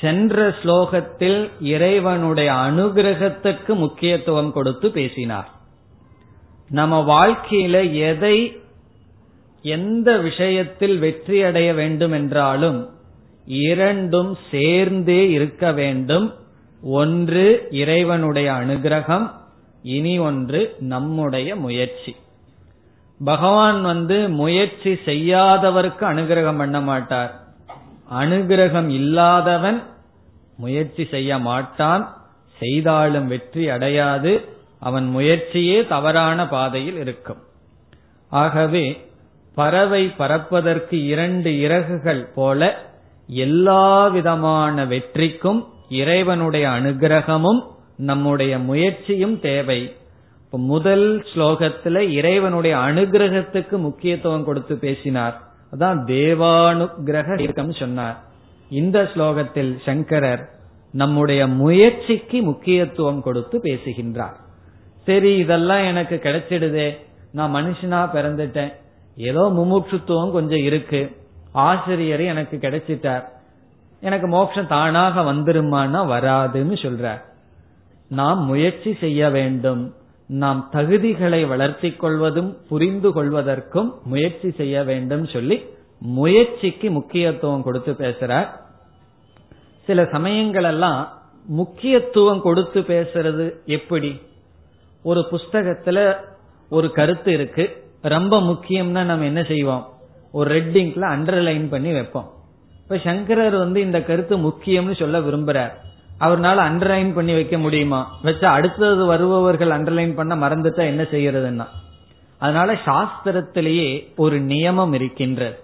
சென்ற ஸ்லோகத்தில் இறைவனுடைய அனுகிரகத்துக்கு முக்கியத்துவம் கொடுத்து பேசினார் நம்ம வாழ்க்கையில எதை எந்த விஷயத்தில் வெற்றி அடைய வேண்டும் என்றாலும் இரண்டும் சேர்ந்தே இருக்க வேண்டும். ஒன்று இறைவனுடைய அனுகிரகம் இனி ஒன்று நம்முடைய முயற்சி. பகவான் வந்து முயற்சி செய்யாதவருக்கு அனுகிரகம் பண்ண மாட்டார். அனுகிரகம் இல்லாதவன் முயற்சி செய்ய மாட்டான். செய்தாலும் வெற்றி அடையாது. அவன் முயற்சியே தவறான பாதையில் இருக்கும். ஆகவே பறவை பறப்பதற்கு இரண்டு இறகுகள் போல எல்லா விதமான வெற்றிக்கும் இறைவனுடைய அனுகிரகமும் நம்முடைய முயற்சியும் தேவை. முதல் ஸ்லோகத்துல இறைவனுடைய அனுகிரகத்துக்கு முக்கியத்துவம் கொடுத்து பேசினார். அதான் தேவானுகிரக இயக்கம் சொன்னார். இந்த ஸ்லோகத்தில் சங்கரர் நம்முடைய முயற்சிக்கு முக்கியத்துவம் கொடுத்து பேசுகின்றார். சரி இதெல்லாம் எனக்கு கிடைச்சிடுதே. நான் மனுஷனா பிறந்துட்டேன். ஏதோ முமுட்சுத்துவம் கொஞ்சம் இருக்கு. ஆசிரியர் எனக்கு கிடைச்சிட்டார். எனக்கு மோட்சம் தானாக வந்துருமானா வராதுன்னு சொல்றார். நாம் முயற்சி செய்ய வேண்டும். நாம் தகுதிகளை வளர்த்தி கொள்வதும் புரிந்து கொள்வதற்கும் முயற்சி செய்ய வேண்டும் சொல்லி முயற்சிக்கு முக்கியத்துவம் கொடுத்து பேசுறார். சில சமயங்கள் எல்லாம் முக்கியத்துவம் கொடுத்து பேசுறது எப்படி? ஒரு புஸ்தகத்துல ஒரு கருத்து இருக்கு. ரொம்ப முக்கியம்னா நம்ம என்ன செய்வோம்? ஒரு ரெட்டிங்ல அண்டர்லைன் பண்ணி வைப்போம். இப்ப சங்கரர் வந்து இந்த கருத்து முக்கியம்னு சொல்ல விரும்புறார். அவர்னால அண்டர்லைன் பண்ணி வைக்க முடியுமா? வச்சா அடுத்தது வருபவர்கள் அண்டர்லைன் பண்ண மறந்துட்டா என்ன செய்யறதுன்னா? அதனால சாஸ்திரத்திலேயே ஒரு நியமம் இருக்கின்றது.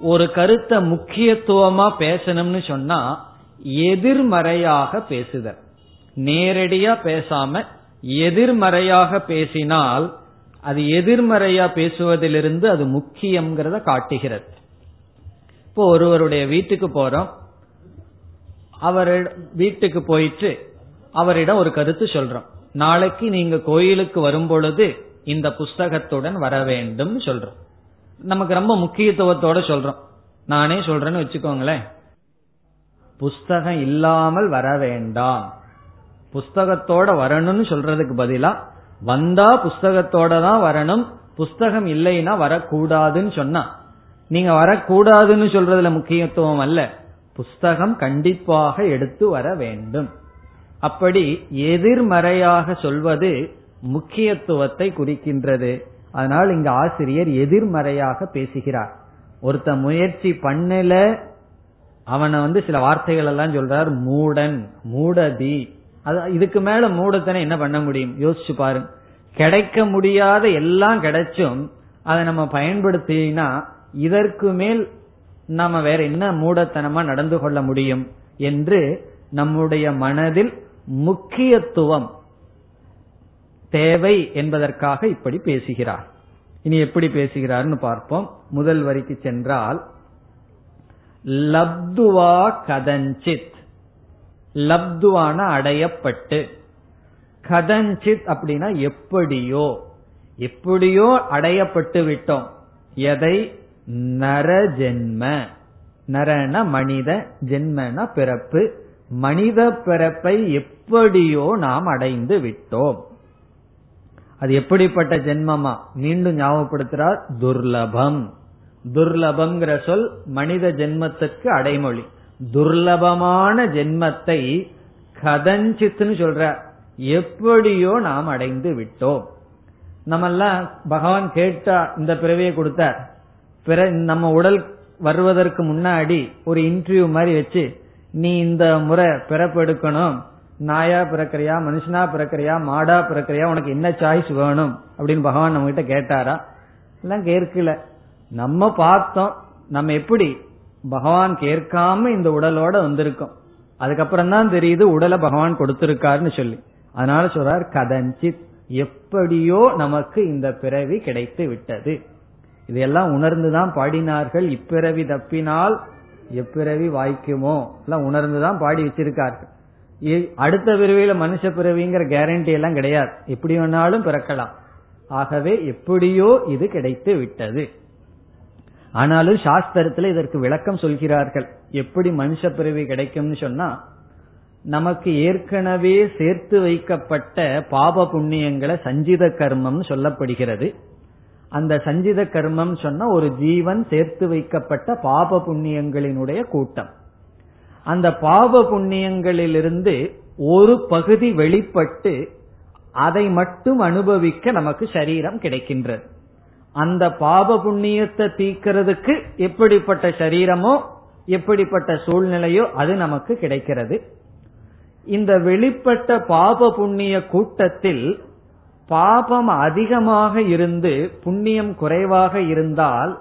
ஒரு கருத்தை முக்கியத்துவமா பேசணும்னு சொன்னா எதிர்மறையாக பேசுதல். நேரடியா பேசாம எதிர்மறையாக பேசினால் அது எதிர்மறையா பேசுவதிலிருந்து அது முக்கியம்ங்கிறத காட்டுகிறது. இப்போ ஒருவருடைய வீட்டுக்கு போறோம். அவர் வீட்டுக்கு போயிட்டு அவரிடம் ஒரு கருத்து சொல்றோம். நாளைக்கு நீங்க கோயிலுக்கு வரும் பொழுது இந்த புஸ்தகத்துடன் வர வேண்டும் சொல்றோம். நமக்கு ரொம்ப முக்கியத்துவத்தோட சொல்றோம். நானே சொல்றேன்னு வச்சுக்கோங்களேன். புஸ்தகம் இல்லாமல் வர வேண்டாம். புஸ்தகத்தோட வரணும்னு சொல்றதுக்கு பதிலா வந்தா புஸ்தகத்தோட தான் வரணும் புஸ்தகம் இல்லைன்னா வரக்கூடாதுன்னு சொன்னா நீங்க வரக்கூடாதுன்னு சொல்றதுல முக்கியத்துவம் அல்ல. புஸ்தகம் கண்டிப்பாக எடுத்து வர வேண்டும். அப்படி எதிர்மறையாக சொல்வது முக்கியத்துவத்தை குறிக்கின்றது. அதனால் இங்க ஆசிரியர் எதிர்மறையாக பேசுகிறார். ஒருத்த முயற்சி பண்ணல அவனை வந்து சில வார்த்தைகள் எல்லாம் சொல்றார் மூடன் மூடதி. அது இதுக்கு மேல மூடத்தனை என்ன பண்ண முடியும்? யோசிச்சு பாருங்க கிடைக்க முடியாத எல்லாம் கிடைச்சும் அதை நம்ம பயன்படுத்தினா இதற்கு மேல் நாம வேற என்ன மூடத்தனமா நடந்து கொள்ள முடியும் என்று நம்முடைய மனதில் முக்கியத்துவம் தேவை என்பதற்காக இப்படி பேசுகிறார். இனி எப்படி பேசுகிறார்னு பார்ப்போம். முதல் வரிக்கு சென்றால் லப்துவா கதஞ்சித் லப்துவான அடையப்பட்டு. கதஞ்சித் அப்படின்னா எப்படியோ எப்படியோ அடையப்பட்டு விட்டோம். எதை? நர ஜென்ம. நரன மனித ஜென்மன பிறப்பு. மனித பிறப்பை எப்படியோ நாம் அடைந்து விட்டோம். அது எப்படிப்பட்ட ஜென்மமா? மீண்டும் ஞாபகப்படுத்துறார் துர்லபம். துர்லபம்ங்கிற சொல் மனித ஜென்மத்துக்கு அடைமொழி. துர்லபமான ஜென்மத்தை கதஞ்சித்துன்னு சொல்ற. எப்படியோ நாம் அடைந்து விட்டோம். நம்மெல்லாம் பகவான் கேட்டா இந்த பிறவியை கொடுத்தார் பிற நம்ம உடல் வருவதற்கு முன்னாடி ஒரு இன்டர்வியூ மாதிரி வச்சு நீ இந்த முறை பிறப்பெடுக்கணும். நாயா பிறக்கிறியா மனுஷனா பிறக்கிறியா மாடா பிறக்கிறியா உனக்கு என்ன சாய்ஸ் வேணும்? அப்படின்னு பகவான் நம்ம கிட்ட கேட்டாரா? எல்லாம் கேட்கல. நம்ம பார்த்தோம். நம்ம எப்படி பகவான் கேட்காம இந்த உடலோட வந்திருக்கும். அதுக்கப்புறம் தான் தெரியுது உடலை பகவான் கொடுத்திருக்காருன்னு சொல்லி. அதனால சொல்றார் கதஞ்சித் எப்படியோ நமக்கு இந்த பிறவி கிடைத்து விட்டது. இதையெல்லாம் உணர்ந்துதான் பாடினார்கள். இப்பிறவி தப்பினால் எப்பிறவி வாய்க்குமோ? எல்லாம் உணர்ந்துதான் பாடி வச்சிருக்கார்கள். அடுத்த பிறவியில மனுஷ பிறவிங்கிற கேரண்டி எல்லாம் கிடையாது. எப்படி வேணாலும் பிறக்கலாம். ஆகவே எப்படியோ இது கிடைத்து விட்டது. ஆனாலும் சாஸ்திரத்துல இதற்கு விளக்கம் சொல்கிறார்கள். எப்படி மனுஷ பிறவி கிடைக்கும்னு சொன்னா நமக்கு ஏற்கனவே சேர்த்து வைக்கப்பட்ட பாப புண்ணியங்களை சஞ்சித கர்மம் சொல்லப்படுகிறது. அந்த சஞ்சித கர்மம் சொன்னா ஒரு ஜீவன் சேர்த்து வைக்கப்பட்ட பாப புண்ணியங்களினுடைய கூட்டம். அந்த பாப புண்ணியங்களிலிருந்து ஒரு பகுதி வெளிப்பட்டு அதை மட்டும் அனுபவிக்க நமக்கு சரீரம் கிடைக்கின்றது. அந்த பாப புண்ணியத்தை தீக்கிறதுக்கு எப்படிப்பட்ட சரீரமோ எப்படிப்பட்ட சூழ்நிலையோ அது நமக்கு கிடைக்கிறது. இந்த வெளிப்பட்ட பாப புண்ணிய கூட்டத்தில் பாபம் அதிகமாக இருந்து புண்ணியம் குறைவாக இருந்தால்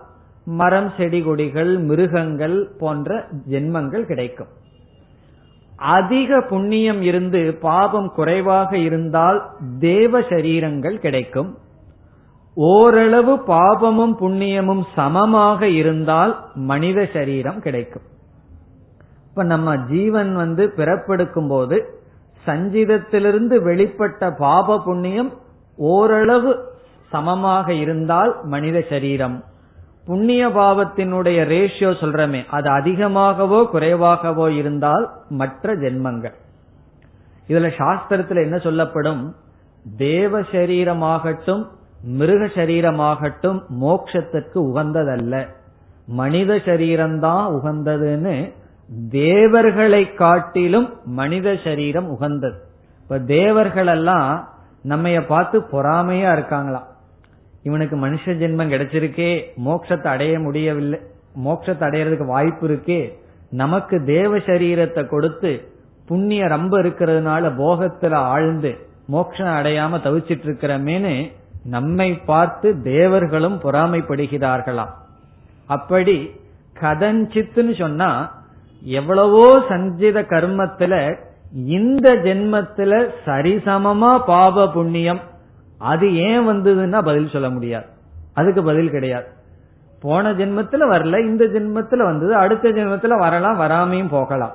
மரம் செடி கொடிகள் மிருகங்கள் போன்ற ஜென்மங்கள் கிடைக்கும். அதிக புண்ணியம் இருந்து பாபம் குறைவாக இருந்தால் தேவ சரீரங்கள் கிடைக்கும். ஓரளவு பாபமும் புண்ணியமும் சமமாக இருந்தால் மனித சரீரம் கிடைக்கும். இப்ப நம்ம ஜீவன் வந்து பிறப்பெடுக்கும் போது சஞ்சிதத்திலிருந்து வெளிப்பட்ட பாப புண்ணியம் ஓரளவு சமமாக இருந்தால் மனித சரீரம். புண்ணிய பாவத்தினுடைய ரேஷியோ சொல்றமே அது அதிகமாகவோ குறைவாகவோ இருந்தால் மற்ற ஜென்மங்கள். இதுல சாஸ்திரத்துல என்ன சொல்லப்படும்? தேவ சரீரமாகட்டும் மிருக சரீரமாகட்டும் மோக்ஷத்திற்கு உகந்ததல்ல. மனித சரீரம்தான் உகந்ததுன்னு தேவர்களை காட்டிலும் மனித சரீரம் உகந்தது. இப்ப தேவர்கள் எல்லாம் நம்ம பார்த்து பொறாமையா இருக்காங்களாம். இவனுக்கு மனுஷ ஜென்மம் கிடைச்சிருக்கே மோட்சத்தை அடைய முடியவில்லை மோட்சத்தை அடையறதுக்கு வாய்ப்பு இருக்கே. நமக்கு தேவ சரீரத்தை கொடுத்து புண்ணிய ரொம்ப இருக்கிறதுனால போகத்துல ஆழ்ந்து மோட்சம் அடையாம தவிச்சிட்டு இருக்கிறமேனு நம்மை பார்த்து தேவர்களும் பொறாமைப்படுகிறார்களாம். அப்படி கதஞ்சித்துன்னு சொன்னா எவ்வளவோ சஞ்சித கர்மத்துல இந்த ஜென்மத்துல சரிசமமா பாப புண்ணியம் அது ஏன் வந்ததுன்னா பதில் சொல்ல முடியாது. அதுக்கு பதில் கிடையாது. போன ஜென்மத்துல வரல இந்த ஜென்மத்துல வந்தது அடுத்த ஜென்மத்துல வரலாம் வராமையும் போகலாம்.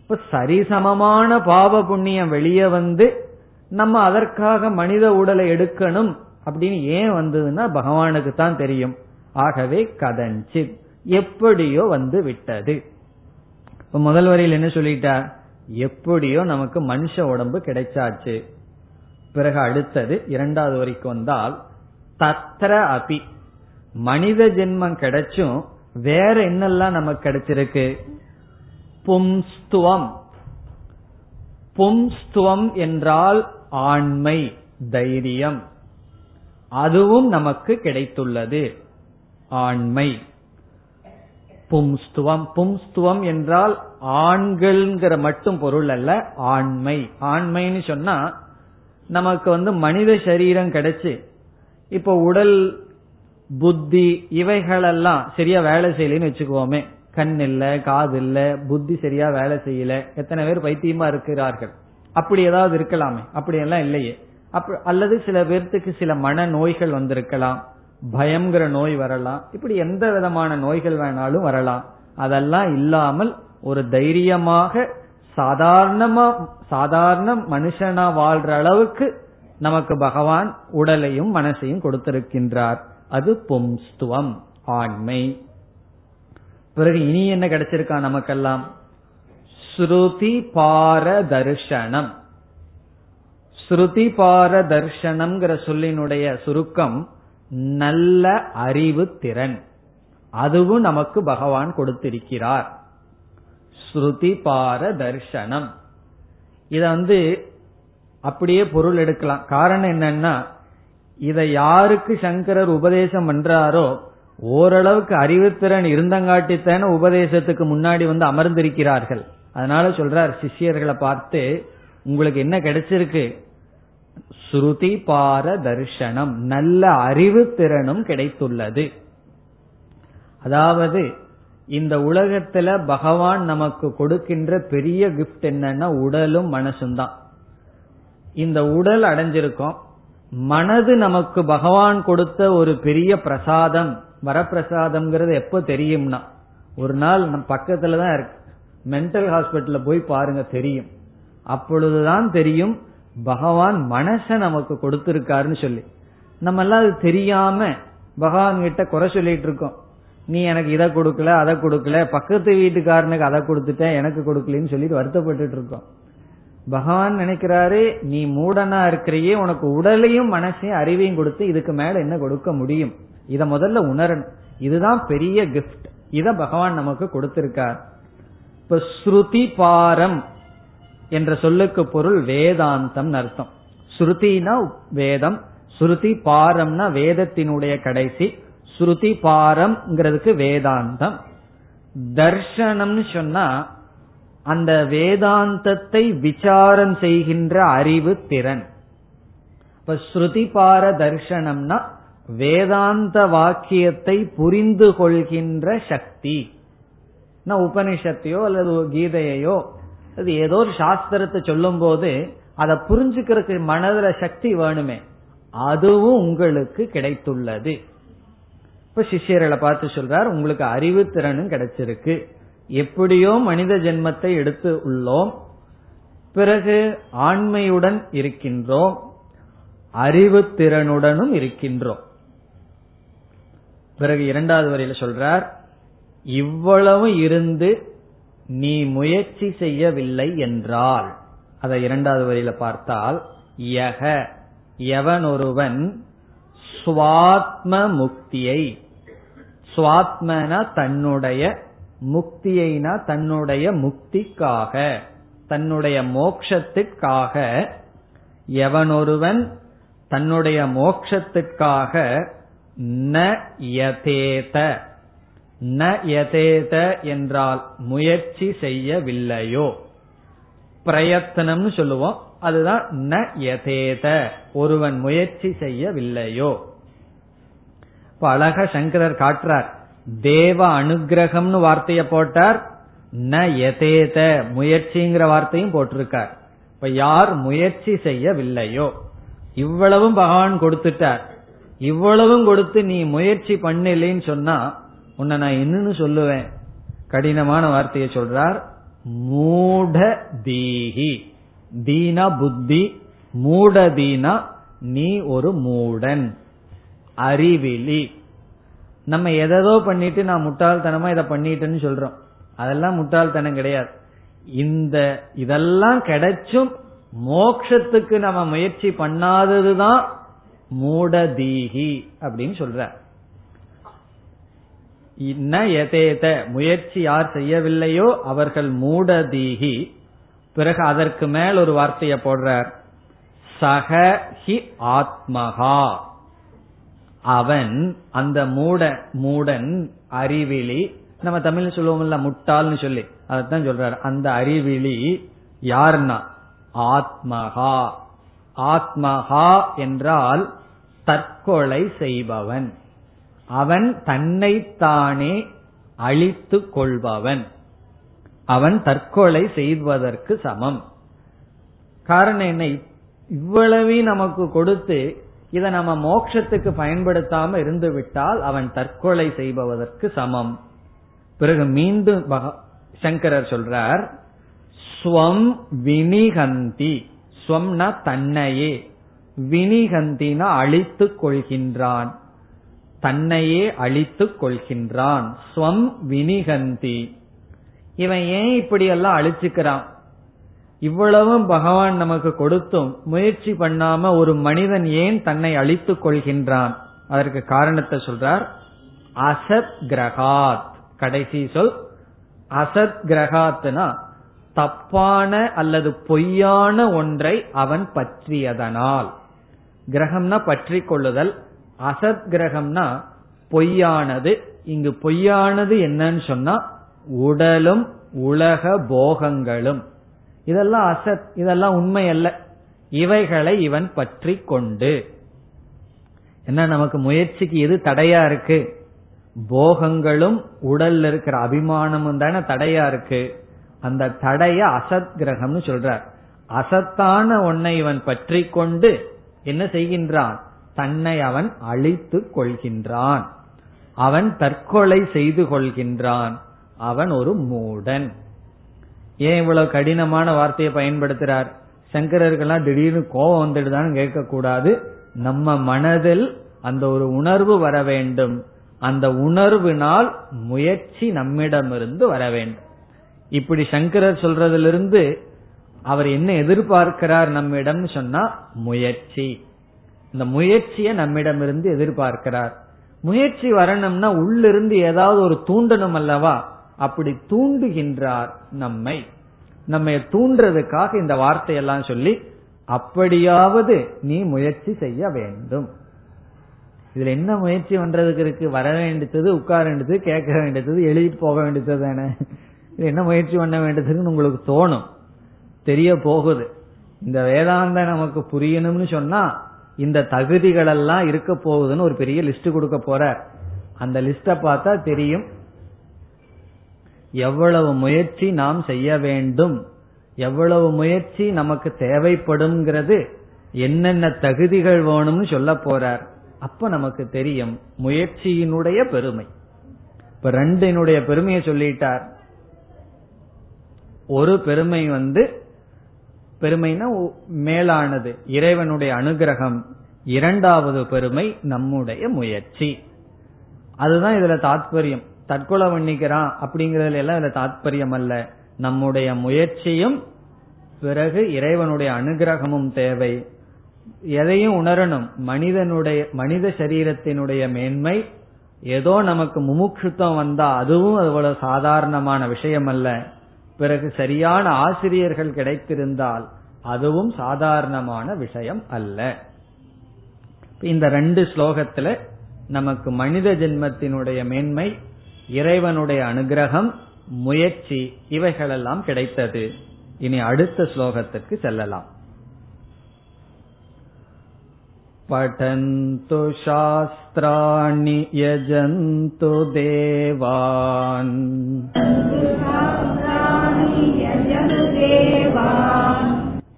இப்ப சரிசமமான பாவ புண்ணியம் வெளியே வந்து நம்ம அதற்காக மனித உடலை எடுக்கணும் அப்படின்னு ஏன் வந்ததுன்னா பகவானுக்கு தான் தெரியும். ஆகவே கதஞ்சித். எப்படியோ வந்து விட்டது. இப்ப முதல் வரையில் என்ன சொல்லிட்டார் எப்படியோ நமக்கு மனுஷ உடம்பு கிடைச்சாச்சு. பிறகு அடுத்தது இரண்டாவது வரைக்கும் வந்தால் தத்ர அபி. மனித ஜென்மம் கிடைச்சும் வேற என்னெல்லாம் நமக்கு கிடைச்சிருக்கு? பும்ஸ்துவம். பும்ஸ்துவம் என்றால் ஆண்மை தைரியம். அதுவும் நமக்கு கிடைத்துள்ளது. ஆண்மை. பும்ஸ்துவம். பும்ஸ்துவம் என்றால் ஆண்கள்ங்கிற மட்டும் பொருள் அல்ல ஆண்மை. ஆண்மைன்னு சொன்னா நமக்கு வந்து மனித சரீரம் கிடைச்சு இப்ப உடல் புத்தி இவைகளெல்லாம் சரியா வேலை செய்யலன்னு வச்சுக்குவோமே. கண் இல்ல காது இல்ல புத்தி சரியா வேலை செய்யல. எத்தனை பேர் பைத்தியமா இருக்கிறார்கள். அப்படி ஏதாவது இருக்கலாமே. அப்படி எல்லாம் இல்லையே. அல்லது சில பேர்த்துக்கு சில மன நோய்கள் வந்திருக்கலாம். பயம்ங்கிற நோய் வரலாம். இப்படி எந்த விதமான நோய்கள் வேணாலும் வரலாம். அதெல்லாம் இல்லாமல் ஒரு தைரியமாக சாதாரணமா சாதாரண மனுஷனா வாழ்ற அளவுக்கு நமக்கு பகவான் உடலையும் மனசையும் கொடுத்திருக்கின்றார். அது பும்ஸ்துவம் ஆண்மை. பிறகு இனி என்ன கிடைச்சிருக்கா நமக்கெல்லாம்? ஸ்ருதி பார தர்ஷனம் ஸ்ருதி பார தர்ஷனம்ங்கிற சொல்லினுடைய சுருக்கம் நல்ல அறிவு திறன். அதுவும் நமக்கு பகவான் கொடுத்திருக்கிறார். ஸ்ருதி பார தர்ஷனம் இத வந்து அப்படியே பொருள் எடுக்கலாம். காரணம் என்னன்னா இதை யாருக்கு சங்கரர் உபதேசம் பண்றாரோ ஓரளவுக்கு அறிவுத்திறன் இருந்தங்காட்டித்தான உபதேசத்துக்கு முன்னாடி வந்து அமர்ந்திருக்கிறார்கள். அதனால சொல்றார் சிஷ்யர்களை பார்த்து உங்களுக்கு என்ன கிடைச்சிருக்கு? ஸ்ருதி பார தர்ஷனம் நல்ல அறிவு திறனும் கிடைத்துள்ளது. அதாவது இந்த உலகத்துல பகவான் நமக்கு கொடுக்கின்ற பெரிய கிஃப்ட் என்னன்னா உடலும் மனசும் தான். இந்த உடல் அடைஞ்சிருக்கோம். மனது நமக்கு பகவான் கொடுத்த ஒரு பெரிய பிரசாதம். வரப்பிரசாதம்ங்கிறது எப்ப தெரியும்னா ஒரு நாள் நம் பக்கத்துல தான் இருக்கு மென்டல் ஹாஸ்பிட்டல்ல போய் பாருங்க தெரியும். அப்பொழுதுதான் தெரியும் பகவான் மனச நமக்கு கொடுத்திருக்காருன்னு சொல்லி. நம்ம எல்லாம் அது தெரியாம பகவான் கிட்ட குறை சொல்லிட்டு இருக்கோம். நீ எனக்கு இதை கொடுக்கல அதை கொடுக்கல பக்கத்து வீட்டுக்காரனுக்கு அதை கொடுத்துட்டேன் எனக்கு கொடுக்கலன்னு சொல்லிட்டு வருத்தப்பட்டு இருக்கோம். பகவான் நினைக்கிறாரு நீ மூடனா இருக்கிறையே உனக்கு உடலையும் மனசையும் அறிவையும் கொடுத்து இதுக்கு மேல என்ன கொடுக்க முடியும்? இத முதல்ல உணரணும். இதுதான் பெரிய கிஃப்ட் இத பகவான் நமக்கு கொடுத்திருக்கார். இப்ப ஸ்ருதி பாரம். என்ற சொல்லுக்கு பொருள் வேதாந்தம் அர்த்தம். ஸ்ருதினா வேதம் ஸ்ருதி பாரம்னா வேதத்தினுடைய கடைசி ஸ்ருதி பாரம்ங்கிறதுக்கு வேதாந்தம். தர்ஷனம்னு சொன்னா அந்த வேதாந்தத்தை விசாரம் செய்கின்ற அறிவு திறன். இப்ப ஸ்ருதி பார தர்ஷனம்னா வேதாந்த வாக்கியத்தை புரிந்து கொள்கின்ற சக்தி. உபனிஷத்தையோ அல்லது கீதையோ அது ஏதோ ஒரு சாஸ்திரத்தை சொல்லும் போது அதை புரிஞ்சுக்கிறதுக்கு மனதுல சக்தி வேணுமே. அதுவும் உங்களுக்கு கிடைத்துள்ளது. இப்ப சிஷியர்களை பார்த்து சொல்றார் உங்களுக்கு அறிவு திறனும் கிடைச்சிருக்கு. எப்படியோ மனித ஜென்மத்தை எடுத்து உள்ளோம். பிறகு ஆண்மையுடன் இருக்கின்றோம். அறிவு திறனுடனும் இருக்கின்றோம். பிறகு இரண்டாவது வரையில சொல்றார் இவ்வளவு இருந்து நீ முயற்சி செய்யவில்லை என்றால். அதை இரண்டாவது வரியில பார்த்தால் யக எவன் ஒருவன் சுவாத்ம முக்தியை சுவாத்மனா தன்னுடைய முக்தியைனா தன்னுடைய முக்திக்காக தன்னுடைய மோக்ஷத்திற்காக எவனொருவன் தன்னுடைய மோக்ஷத்திற்காக ந யதேத. ந யதேத என்றால் முயற்சி செய்யவில்லையோ. பிரயத்தனம்னு சொல்லுவோம். அதுதான் ந யதேத. ஒருவன் முயற்சி செய்யவில்லையோ. இப்ப அழக சங்கரர் காட்டுறார். தேவ அனுகிரகம்னு வார்த்தைய போட்டார். ந யதேத. முயற்சிங்கிற வார்த்தையும் போட்டிருக்கார். இப்ப யார் முயற்சி செய்யவில்லையோ. இவ்வளவும் பகவான் கொடுத்துட்டார். இவ்வளவும் கொடுத்து நீ முயற்சி பண்ணலைன்னு சொன்னா உன்னை நான் என்னன்னு சொல்லுவேன். கடினமான வார்த்தையை சொல்றார். மூட தீஹி. தீனா புத்தி மூட தீனா நீ ஒரு மூடன். அறிவிலி. நம்ம எதோ பண்ணிட்டு நான் முட்டாள்தனமா இதை பண்ணிட்டேன்னு சொல்றோம். அதெல்லாம் முட்டாள்தனம் கிடையாது. இந்த இதெல்லாம் கிடைச்சும் மோக்ஷத்துக்கு நம்ம முயற்சி பண்ணாததுதான் மூடதீகி அப்படின்னு சொல்ற இன்ன எதேத முயற்சி யார் செய்யவில்லையோ அவர்கள் மூடதீகி. பிறகு அதற்கு மேல் ஒரு வார்த்தையை போடுறார். சக ஹி ஆத்மகா அவன் அந்த மூட மூடன் அறிவிலி நம்ம தமிழ் சொல்லுவோம்ல முட்டாள்னு சொல்லி. அதைத்தான் சொல்றாரு. அந்த அறிவிலி யாருன்னா ஆத்மகா ஆத்மகா என்றால் தற்கொலை செய்பவன். அவன் தன்னைத்தானே அழித்து கொள்பவன். அவன் தற்கொலை செய்வதற்கு சமம். காரணம் என்ன? இவ்வளவு நமக்கு கொடுத்து இதை நம்ம மோட்சத்துக்கு பயன்படுத்தாம இருந்து விட்டால் அவன் தற்கொலை செய்பவதற்கு சமம். பிறகு மீண்டும் சங்கரர் சொல்றார் ஸ்வம் வினிகந்தி. ஸ்வம்னா தன்னையே. வினிகந்தினா அழித்துக் கொள்கின்றான். தன்னையே அழித்துக் கொள்கின்றான். ஸ்வம் வினிகந்தி. இவன் ஏன் இப்படி எல்லாம் அழிச்சுக்கிறான்? இவ்வளவும் பகவான் நமக்கு கொடுத்தும் முயற்சி பண்ணாம ஒரு மனிதன் ஏன் தன்னை அழித்துக் கொள்கின்றான்? அதற்கு காரணத்தை சொல்றார். அசத் கிரகாத். கடைசி சொல் அசத் கிரகாத்னா தப்பான அல்லது பொய்யான ஒன்றை அவன் பற்றியதனால். கிரகம்னா பற்றி கொள்ளுதல் அசத் கிரகம்னா பொய்யானது. இங்கு பொய்யானது என்னன்னு சொன்னா உடலும் உலக போகங்களும். இதெல்லாம் அசத் இதெல்லாம் உண்மை அல்ல இவைகளை இவன் பற்றி கொண்டு. என்ன நமக்கு முயற்சிக்கு எது தடையா இருக்கு? போகங்களும் உடல்ல இருக்கிற அபிமானமும் தானே தடையா இருக்கு. அந்த தடைய அசத் கிரகம்னு சொல்றார். அசத்தான ஒன்னை இவன் பற்றி கொண்டு என்ன செய்கின்றான்? தன்னை அவன் அழித்து கொள்கின்றான். அவன் தற்கொலை செய்து கொள்கின்றான். அவன் ஒரு மூடன். ஏன் இவ்வளவு கடினமான வார்த்தையை பயன்படுத்துறார்? சங்கரர்கள்லாம் திடீர்னு கோபம் வந்துடுதான்னு கேட்கக்கூடாது. நம்ம மனதில் அந்த ஒரு உணர்வு வர வேண்டும். அந்த உணர்வினால் முயற்சி நம்மிடமிருந்து வர வேண்டும். இப்படி சங்கரர் சொல்றதிலிருந்து அவர் என்ன எதிர்பார்க்கிறார் நம்மிடம் சொன்னா முயற்சி. இந்த முயற்சியை நம்மிடமிருந்து எதிர்பார்க்கிறார். முயற்சி வரணும்னா உள்ளிருந்து ஏதாவது ஒரு தூண்டணும் அல்லவா? அப்படி தூண்டுகின்றார் நம்மை. நம்ம தூண்டுறதுக்காக இந்த வார்த்தையெல்லாம் சொல்லி அப்படியாவது நீ முயற்சி செய்ய வேண்டும். இதுல என்ன முயற்சி பண்றதுக்கு இருக்கு? வர வேண்டியது உட்கார வேண்டியது கேட்க வேண்டியது எழுதிட்டு போக வேண்டியது தானே. இது என்ன முயற்சி பண்ண வேண்டியதுன்னு உங்களுக்கு தோணும். தெரிய போகுது. இந்த வேதாந்த நமக்கு புரியணும்னு சொன்னா இந்த தகுதிகள் எல்லாம் இருக்க போகுதுன்னு ஒரு பெரிய லிஸ்ட் கொடுக்க போற அந்த லிஸ்ட பார்த்தா தெரியும். எவ்வளவு முயற்சி நாம் செய்ய வேண்டும். எவ்வளவு முயற்சி நமக்கு தேவைப்படும்ங்கிறது என்னென்ன தகுதிகள் வேணும்னு சொல்ல போறார். அப்ப நமக்கு தெரியும் முயற்சியினுடைய பெருமை. இப்ப ரெண்டினுடைய பெருமையை சொல்லிட்டார். ஒரு பெருமை வந்து பெருமைனா மேலானது இறைவனுடைய அனுகிரகம் இரண்டாவது பெருமை நம்முடைய முயற்சி. அதுதான் இதுல தாத்பரியம். தற்கொலை பண்ணிக்கிறான் அப்படிங்கறதுல எல்லாம் இதுல தாத்பரியம் அல்ல. நம்முடைய முயற்சியும் பிறகு இறைவனுடைய அனுகிரகமும் தேவை. எதையும் உணரணும். மனிதனுடைய மனித சரீரத்தினுடைய மேன்மை ஏதோ நமக்கு முமுட்சுத்தம் வந்தா அதுவும் அவ்வளவு சாதாரணமான விஷயம் அல்ல. பிறகு சரியான ஆசிரியர்கள் கிடைத்திருந்தால் அதுவும் சாதாரணமான விஷயம் அல்ல இந்த ரெண்டு ஸ்லோகத்துல நமக்கு மனித ஜென்மத்தினுடைய மேன்மை இறைவனுடைய அனுகிரகம் முயற்சி இவைகளெல்லாம் கிடைத்தது இனி அடுத்த ஸ்லோகத்திற்கு செல்லலாம் पठन्तु शास्त्राणि यजन्तु देवान्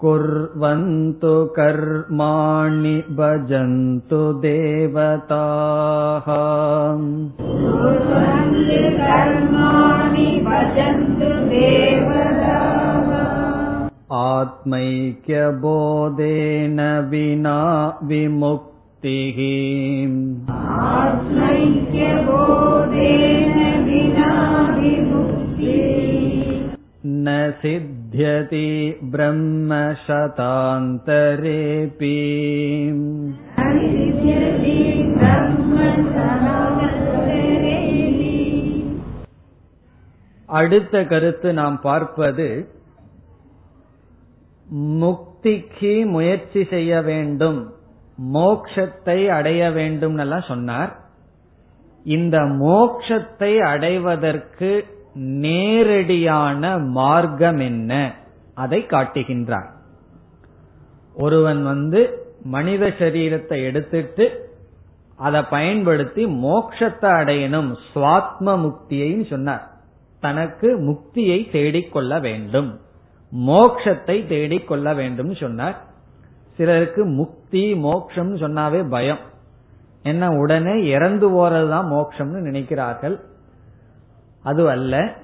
कुर्वन्तु कर्माणि भजन्तु देवताः आत्मैक्यबोधेन विना विमुक्तिः न सिद्ध्यति ब्रह्मशतान्तरेऽपि அடுத்த கருத்து நாம் பார்ப்பது முக்திக்கு முயற்சி செய்ய வேண்டும் மோக்ஷத்தை அடைய வேண்டும் எல்லாம் சொன்னார் இந்த மோக்ஷத்தை அடைவதற்கு நேரடியான மார்க்கம் என்ன? அதை காட்டுகின்றார். ஒருவன் வந்து மனித சரீரத்தை எடுத்துட்டு அதை பயன்படுத்தி மோக்ஷத்தை அடையணும் சுவாத்ம முக்தியைன்னு சொன்னார். தனக்கு முக்தியை தேடிக்கொள்ள வேண்டும். மோக்ஷத்தை தேடிக்கொள்ள வேண்டும் சொன்னார். சிலருக்கு முக்தி மோக்ஷம் சொன்னாவே பயம். என்ன உடனே இறந்து போறதுதான் மோக்ஷம்னு நினைக்கிறார்கள். அது அல்ல.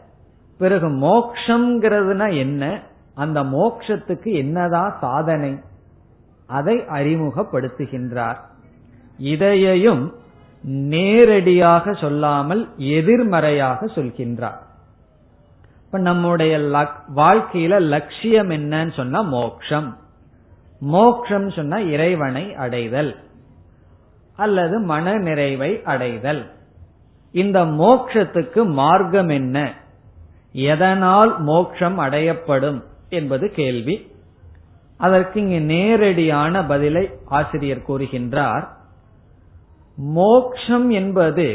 பிறகு மோக்ஷங்கிறதுனா என்ன? அந்த மோக்ஷத்துக்கு என்னதான் சாதனை? அதை அறிமுகப்படுத்துகின்றார். இதையையும் நேரடியாக சொல்லாமல் எதிர்மறையாக சொல்கின்றார். இப்ப நம்முடைய வாழ்க்கையில லட்சியம் என்னன்னு சொன்னா மோக்ஷம். மோக்ஷம் சொன்னா இறைவனை அடைதல். அல்லது மன நிறைவை அடைதல். இந்த மோக்ஷத்துக்கு மார்க்கம் என்ன? எதனால் மோக்ஷம் அடையப்படும் என்பது கேள்வி. அதற்கு இங்கு நேரடியான பதிலை ஆசிரியர் கூறுகின்றார். மோக்ஷம் என்பது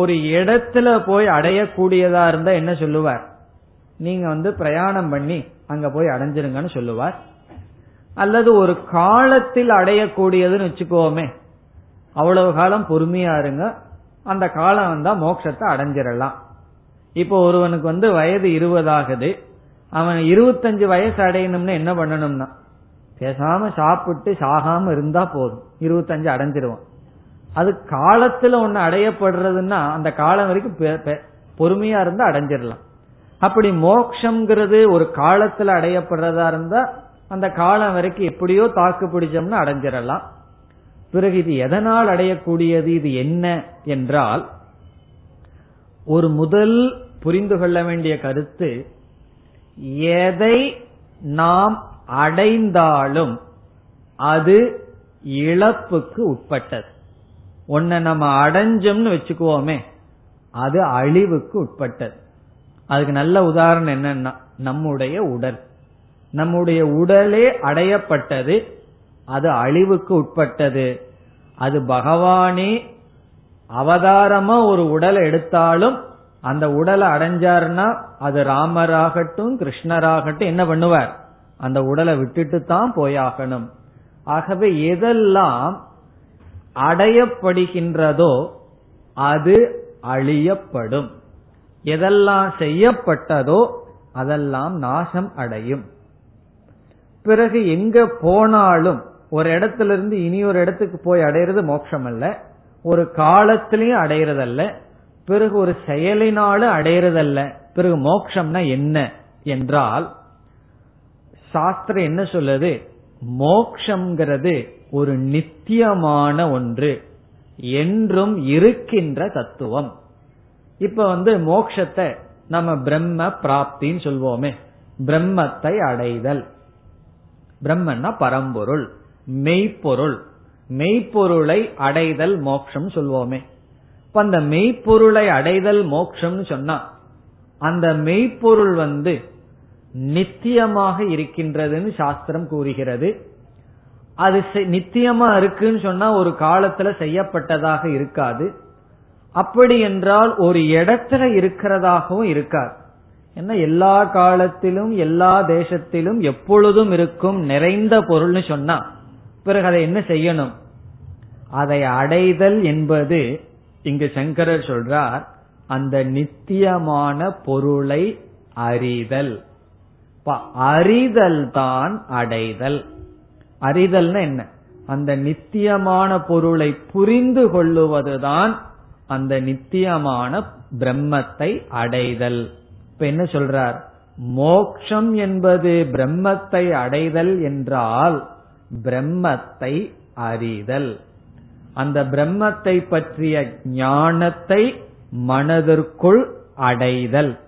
ஒரு இடத்துல போய் அடையக்கூடியதா இருந்தா என்ன சொல்லுவார்? நீங்க வந்து பிரயாணம் பண்ணி அங்க போய் அடைஞ்சிருங்கன்னு சொல்லுவார். அல்லது ஒரு காலத்தில் அடையக்கூடியதுன்னு வச்சுக்கோமே அவ்வளவு காலம் பொறுமையா இருங்க அந்த காலம் வந்தா மோட்சத்தை அடைஞ்சிடலாம். இப்போ ஒருவனுக்கு வந்து வயது இருபதாகுது அவன் இருபத்தஞ்சு வயசு அடையணும்னு என்ன பண்ணணும்னா பேசாம சாப்பிட்டு சாகாம இருந்தா போதும். இருபத்தஞ்சு அடைஞ்சிருவான். அது காலத்துல ஒன்னு அடையப்படுறதுன்னா அந்த காலம் வரைக்கும் பொறுமையா இருந்தா அடைஞ்சிடலாம். அப்படி மோக்ஷங்கிறது ஒரு காலத்துல அடையப்படுறதா இருந்தா அந்த காலம் வரைக்கும் எப்படியோ தாக்கு பிடிச்சோம்னா அடைஞ்சிடலாம். பிறகு இது எதனால் அடையக்கூடியது இது என்ன என்றால் ஒரு முதல் புரிந்து கொள்ள வேண்டிய கருத்து எதை நாம் அடைந்தாலும் அது இழப்புக்கு உட்பட்டது. ஒன்ன நம்ம அடைஞ்சோம்னு வச்சுக்குவோமே அது அழிவுக்கு உட்பட்டது. அதுக்கு நல்ல உதாரணம் என்னன்னா நம்முடைய உடல். நம்முடைய உடலே அடையப்பட்டது அது அழிவுக்கு உட்பட்டது. அது பகவானே அவதாரமா ஒரு உடலை எடுத்தாலும் அந்த உடலை அடைஞ்சாருன்னா அது ராமராகட்டும் கிருஷ்ணராகட்டும் என்ன பண்ணுவார்? அந்த உடலை விட்டுட்டு தான் போயாகணும். ஆகவே எதெல்லாம் அடையப்படுகின்றதோ அது அழியப்படும். எதெல்லாம் செய்யப்பட்டதோ அதெல்லாம் நாசம் அடையும். பிறகு எங்க போனாலும் ஒரு இடத்துல இருந்து இனி ஒரு இடத்துக்கு போய் அடையிறது மோட்சம் அல்ல ஒரு காலத்திலையும் அடையிறதல்ல. பிறகு ஒரு செயலினாலும் அடையிறதல்ல. பிறகு மோக்ஷம்னா என்ன என்றால் சாஸ்திரம் என்ன சொல்லுது? மோக்ஷங்கிறது ஒரு நித்தியமான ஒன்று. என்றும் இருக்கின்ற தத்துவம். இப்ப வந்து மோக்ஷத்தை நம்ம பிரம்ம பிராப்தின்னு சொல்வோமே. பிரம்மத்தை அடைதல். பிரம்மன்னா பரம்பொருள். மெய்ப்பொருள். மெய்ப்பொருளை அடைதல் மோக்ஷம் சொல்வோமே. இப்ப அந்த மெய்ப்பொருளை அடைதல் மோக்ஷம்னு சொன்னா அந்த மெய்ப்பொருள் வந்து நித்தியமாக இருக்கின்றதுன்னு சாஸ்திரம் கூறுகிறது. அது நித்தியமா இருக்குன்னு சொன்னா ஒரு காலத்துல செய்யப்பட்டதாக இருக்காது. அப்படி என்றால் ஒரு இடத்துல இருக்கிறதாகவும் இருக்காது. ஏன்னா எல்லா காலத்திலும் எல்லா தேசத்திலும் எப்பொழுதும் இருக்கும் நிறைந்த பொருள்னு சொன்னா பிறகு அதை என்ன செய்யணும்? அதை அடைதல் என்பது இங்கு சங்கரர் சொல்றார் அந்த நித்தியமான பொருளை அறிதல். அறிதல் தான் அடைதல். அறிதல்னா என்ன? அந்த நித்தியமான பொருளை புரிந்து கொள்ளுவதுதான் அந்த நித்தியமான பிரம்மத்தை அடைதல். இப்ப என்ன சொல்றார்? மோக்ஷம் என்பது பிரம்மத்தை அடைதல் என்றால் பிரம்மத்தை அறிதல். அந்த பிரம்மத்தை பற்றிய ஞானத்தை மனதிற்குள் அடைதல்.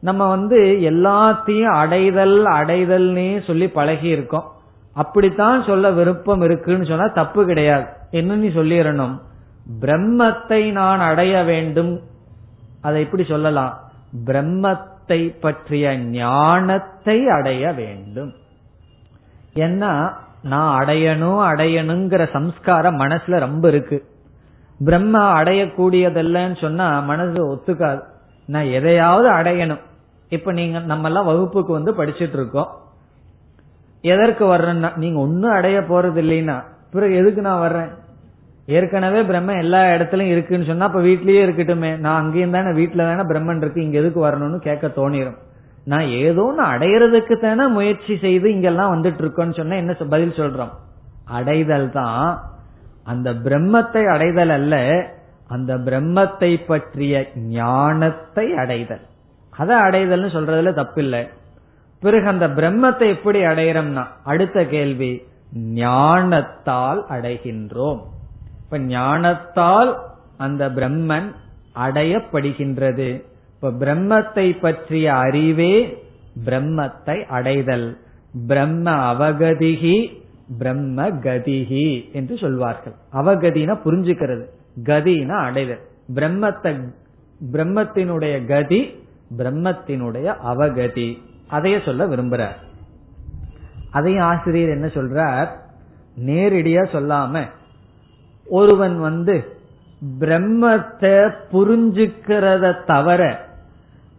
நம்ம வந்து எல்லாத்தையும் அடைதல் அடைதல்னே சொல்லி பழகி இருக்கோம் அப்படித்தான் சொல்ல விருப்பம் இருக்குன்னு சொன்னா தப்பு கிடையாது. என்ன நீ சொல்லிடணும்? பிரம்மத்தை நான் அடைய வேண்டும். அதை இப்படி சொல்லலாம். பிரம்மத்தை பற்றிய ஞானத்தை அடைய வேண்டும். ஏன்னா நான் அடையணும் அடையணுங்கிற சம்ஸ்காரம் மனசுல ரொம்ப இருக்கு. பிரம்மா அடையக்கூடியதல்லன்னு சொன்னா மனசு ஒத்துக்காது. நான் எதையாவது அடையணும். இப்ப நீங்க நம்ம எல்லாம் வகுப்புக்கு வந்து படிச்சுட்டு இருக்கோம். எதற்கு வர்றேன்னா நீங்க ஒன்னும் அடைய போறது இல்லைன்னா பிறகு எதுக்கு நான் வர்றேன்? ஏற்கனவே பிரம்மன் எல்லா இடத்துலயும் இருக்குன்னு சொன்னா அப்ப வீட்லயே இருக்கட்டுமே. நான் அங்கேயும் தானே வீட்டுல தானே பிரம்மன் இருக்கு இங்க எதுக்கு வரணும்னு கேட்க தோணிரும். நான் ஏதோ ஒன்று அடையிறதுக்கு தானே முயற்சி செய்து இங்கெல்லாம் வந்துட்டு இருக்கோன்னு சொன்னா என்ன பதில் சொல்றோம்? அடைதல் தான். அந்த பிரம்மத்தை அடைதல் அல்ல அந்த பிரம்மத்தை பற்றிய ஞானத்தை அடைதல். அதை அடைதல்னு சொல்றதுல தப்பில்லை. பிறகு அந்த பிரம்மத்தை எப்படி அடையிறோம்னா அடுத்த கேள்வி ஞானத்தால் அடைகின்றோம். இப்ப ஞானத்தால் அந்த பிரம்மன் அடையப்படுகின்றது. இப்ப பிரம்மத்தை பற்றிய அறிவே பிரம்மத்தை அடைதல். பிரம்ம அவகதிகி பிரம்ம கதிகி என்று சொல்வார்கள். அவகதினா புரிஞ்சுக்கிறது. கதினா அடைதல். பிரம்மத்தை பிரம்மத்தினுடைய கதி பிரம்மத்தினுடைய அவகதி. அதைய சொல்ல விரும்புறார். அதையும் ஆசிரியர் என்ன சொல்றார்? நேரடியா சொல்லாம ஒருவன் வந்து பிரம்மத்தை புரிஞ்சுக்கிறத தவிர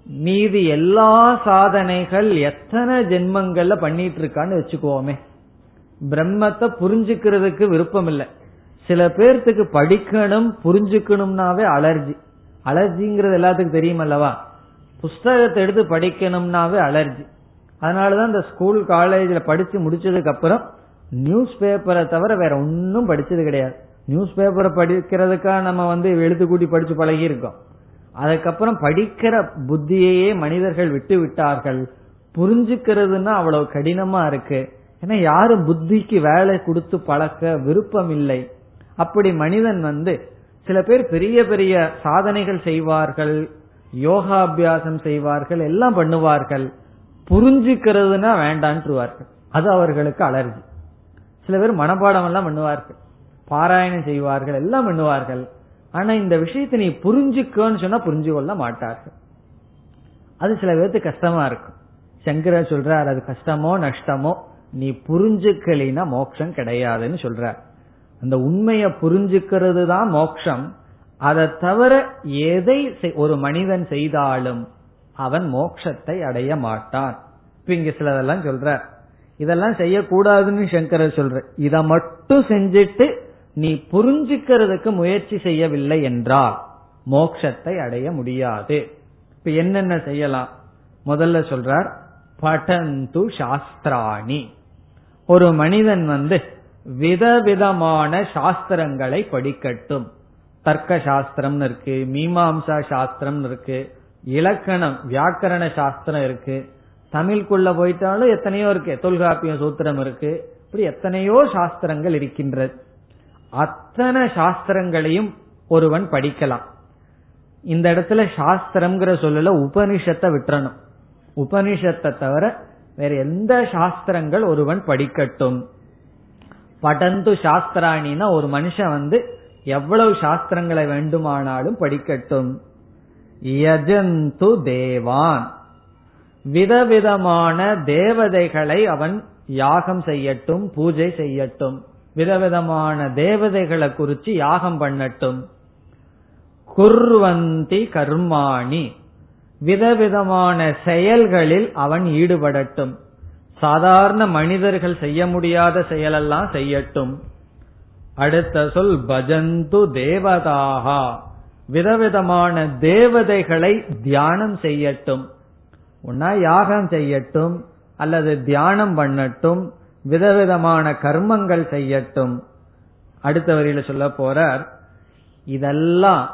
மீதி எல்லா சாதனைகள் எத்தனை ஜென்மங்கள்ல பண்ணிட்டு இருக்கான்னு வச்சுக்குவோமே பிரம்மத்தை புரிஞ்சுக்கிறதுக்கு விருப்பம் இல்லை சில பேர்த்துக்கு படிக்கணும் புரிஞ்சுக்கணும்னாவே அலர்ஜி. அலர்ஜிங்கிறது எல்லாத்துக்கும் தெரியும் அல்லவா புஸ்தகத்தை எடுத்து படிக்கணும்னாவே அலர்ஜி. அதனாலதான் இந்த ஸ்கூல் காலேஜில் படிச்சு முடிச்சதுக்கு அப்புறம் நியூஸ் பேப்பரை தவிர வேற ஒன்னும் படிச்சது கிடையாது. நியூஸ் பேப்பரை படிக்கிறதுக்காக நம்ம வந்து எழுத்து கூட்டி படிச்சு பழகி இருக்கோம் அதுக்கப்புறம் படிக்கிற புத்தியையே மனிதர்கள் விட்டு விட்டார்கள். புரிஞ்சுக்கிறதுன்னா அவ்வளவு கடினமா இருக்கு. ஏன்னா யாரும் புத்திக்கு வேலை கொடுத்து பழக்க விருப்பம் இல்லை அப்படி மனிதன் வந்து சில பேர் பெரிய பெரிய சாதனைகள் செய்வார்கள் யோகாபியாசம் செய்வார்கள் எல்லாம் பண்ணுவார்கள். புரிஞ்சுக்கிறதுனா வேண்டான்ட்டுருவார்கள் அது அவர்களுக்கு அலர்ஜி. சில பேர் மனப்பாடம் எல்லாம் பண்ணுவார்கள். பாராயணம் செய்வார்கள் எல்லாம் பண்ணுவார்கள். ஆனா இந்த விஷயத்தை நீ புரிஞ்சுக்கன்னு சொன்னா புரிஞ்சு கொள்ள மாட்டார்கள். அது சில பேருக்கு கஷ்டமா இருக்கும். சங்கரா சொல்றார் அது கஷ்டமோ நஷ்டமோ நீ புரிஞ்சுக்கலினா மோட்சம் கிடையாதுன்னு சொல்றார். அந்த உண்மையை புரிஞ்சுக்கிறது தான் மோட்சம். அதை தவிர எதை ஒரு மனிதன் செய்தாலும் அவன் மோட்சத்தை அடைய மாட்டான். இப்ப இங்க சிலதெல்லாம் சொல்ற இதெல்லாம் செய்யக்கூடாதுன்னு சங்கரர் சொல்ற இதை மட்டும் செஞ்சுட்டு நீ புரிஞ்சுக்கிறதுக்கு முயற்சி செய்யவில்லை என்றால் மோட்சத்தை அடைய முடியாது. இப்ப என்னென்ன செய்யலாம்? முதல்ல சொல்றார் படந்து சாஸ்திராணி. ஒரு மனிதன் வந்து விதவிதமான சாஸ்திரங்களை படிக்கட்டும். தர்க்க சாஸ்திரம் இருக்கு மீமாம்சா சாஸ்திரம் இருக்கு இலக்கணம் வியாக்கரண சாஸ்திரம் இருக்கு. தமிழ்குள்ள போயிட்டாலும் எத்தனையோ இருக்கு தொல்காப்பிய சூத்திரம் இருக்கு. இப்படி எத்தனையோ சாஸ்திரங்கள் இருக்கின்றது. அத்தனை சாஸ்திரங்களையும் ஒருவன் படிக்கலாம். இந்த இடத்துல சாஸ்திரம்ங்கிற சொல்லல உபனிஷத்தை விட்டுறணும். உபனிஷத்தை தவிர வேற எந்த சாஸ்திரங்கள் ஒருவன் படிக்கட்டும். படந்து சாஸ்திராணினா ஒரு மனுஷன் வந்து எவ்வளவு சாஸ்திரங்களை வேண்டுமானாலும் படிக்கட்டும். யஜந்து தேவான். விதவிதமான தேவதைகளை அவன் யாகம் செய்யட்டும் பூஜை செய்யட்டும். விதவிதமான தேவதைகளை குறிச்சு யாகம் பண்ணட்டும். குர்வந்தி கர்மாணி. விதவிதமான செயல்களில் அவன் ஈடுபடட்டும். சாதாரண மனிதர்கள் செய்ய முடியாத செயலெல்லாம் செய்யட்டும். அடுத்த சொல் பஜந்து தேவதாகா. விதவிதமான தேவதைகளை தியானம் செய்யட்டும். உன்னா யாகம் செய்யட்டும் அல்லது தியானம் பண்ணட்டும். விதவிதமான கர்மங்கள் செய்யட்டும். அடுத்த வரியில சொல்ல போறார் இதெல்லாம்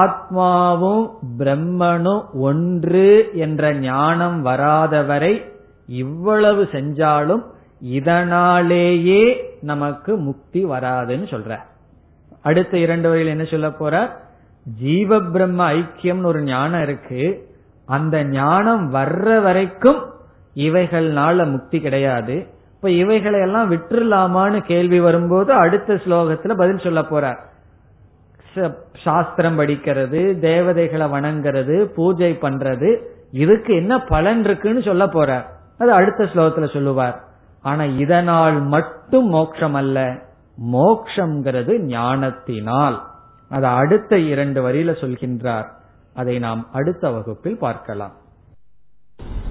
ஆத்மாவும் பிரம்மனும் ஒன்று என்ற ஞானம் வராதவரை இவ்வளவு செஞ்சாலும் இதனாலேயே நமக்கு முக்தி வராதுன்னு சொல்ற அடுத்த இரண்டு வரையில் என்ன சொல்ல போற ஜீவ பிரம்ம ஐக்கியம்னு ஒரு ஞானம் இருக்கு. அந்த ஞானம் வர்ற வரைக்கும் இவைகள்னால முக்தி கிடையாது. இப்ப இவைகளை எல்லாம் விட்டுலாமான்னு கேள்வி வரும்போது அடுத்த ஸ்லோகத்துல பதில் சொல்ல போறார். சாஸ்திரம் படிக்கிறது தேவதைகளை வணங்குறது பூஜை பண்றது இதுக்கு என்ன பலன் இருக்குன்னு சொல்ல போறார். அது அடுத்த ஸ்லோகத்துல சொல்லுவார். ஆனா இதனால் மட்டும் மோட்சம் அல்ல மோக்ஷங்கிறது ஞானத்தினால். அது அடுத்த இரண்டு வரியில சொல்கின்றார். அதை நாம் அடுத்த வகுப்பில் பார்க்கலாம்.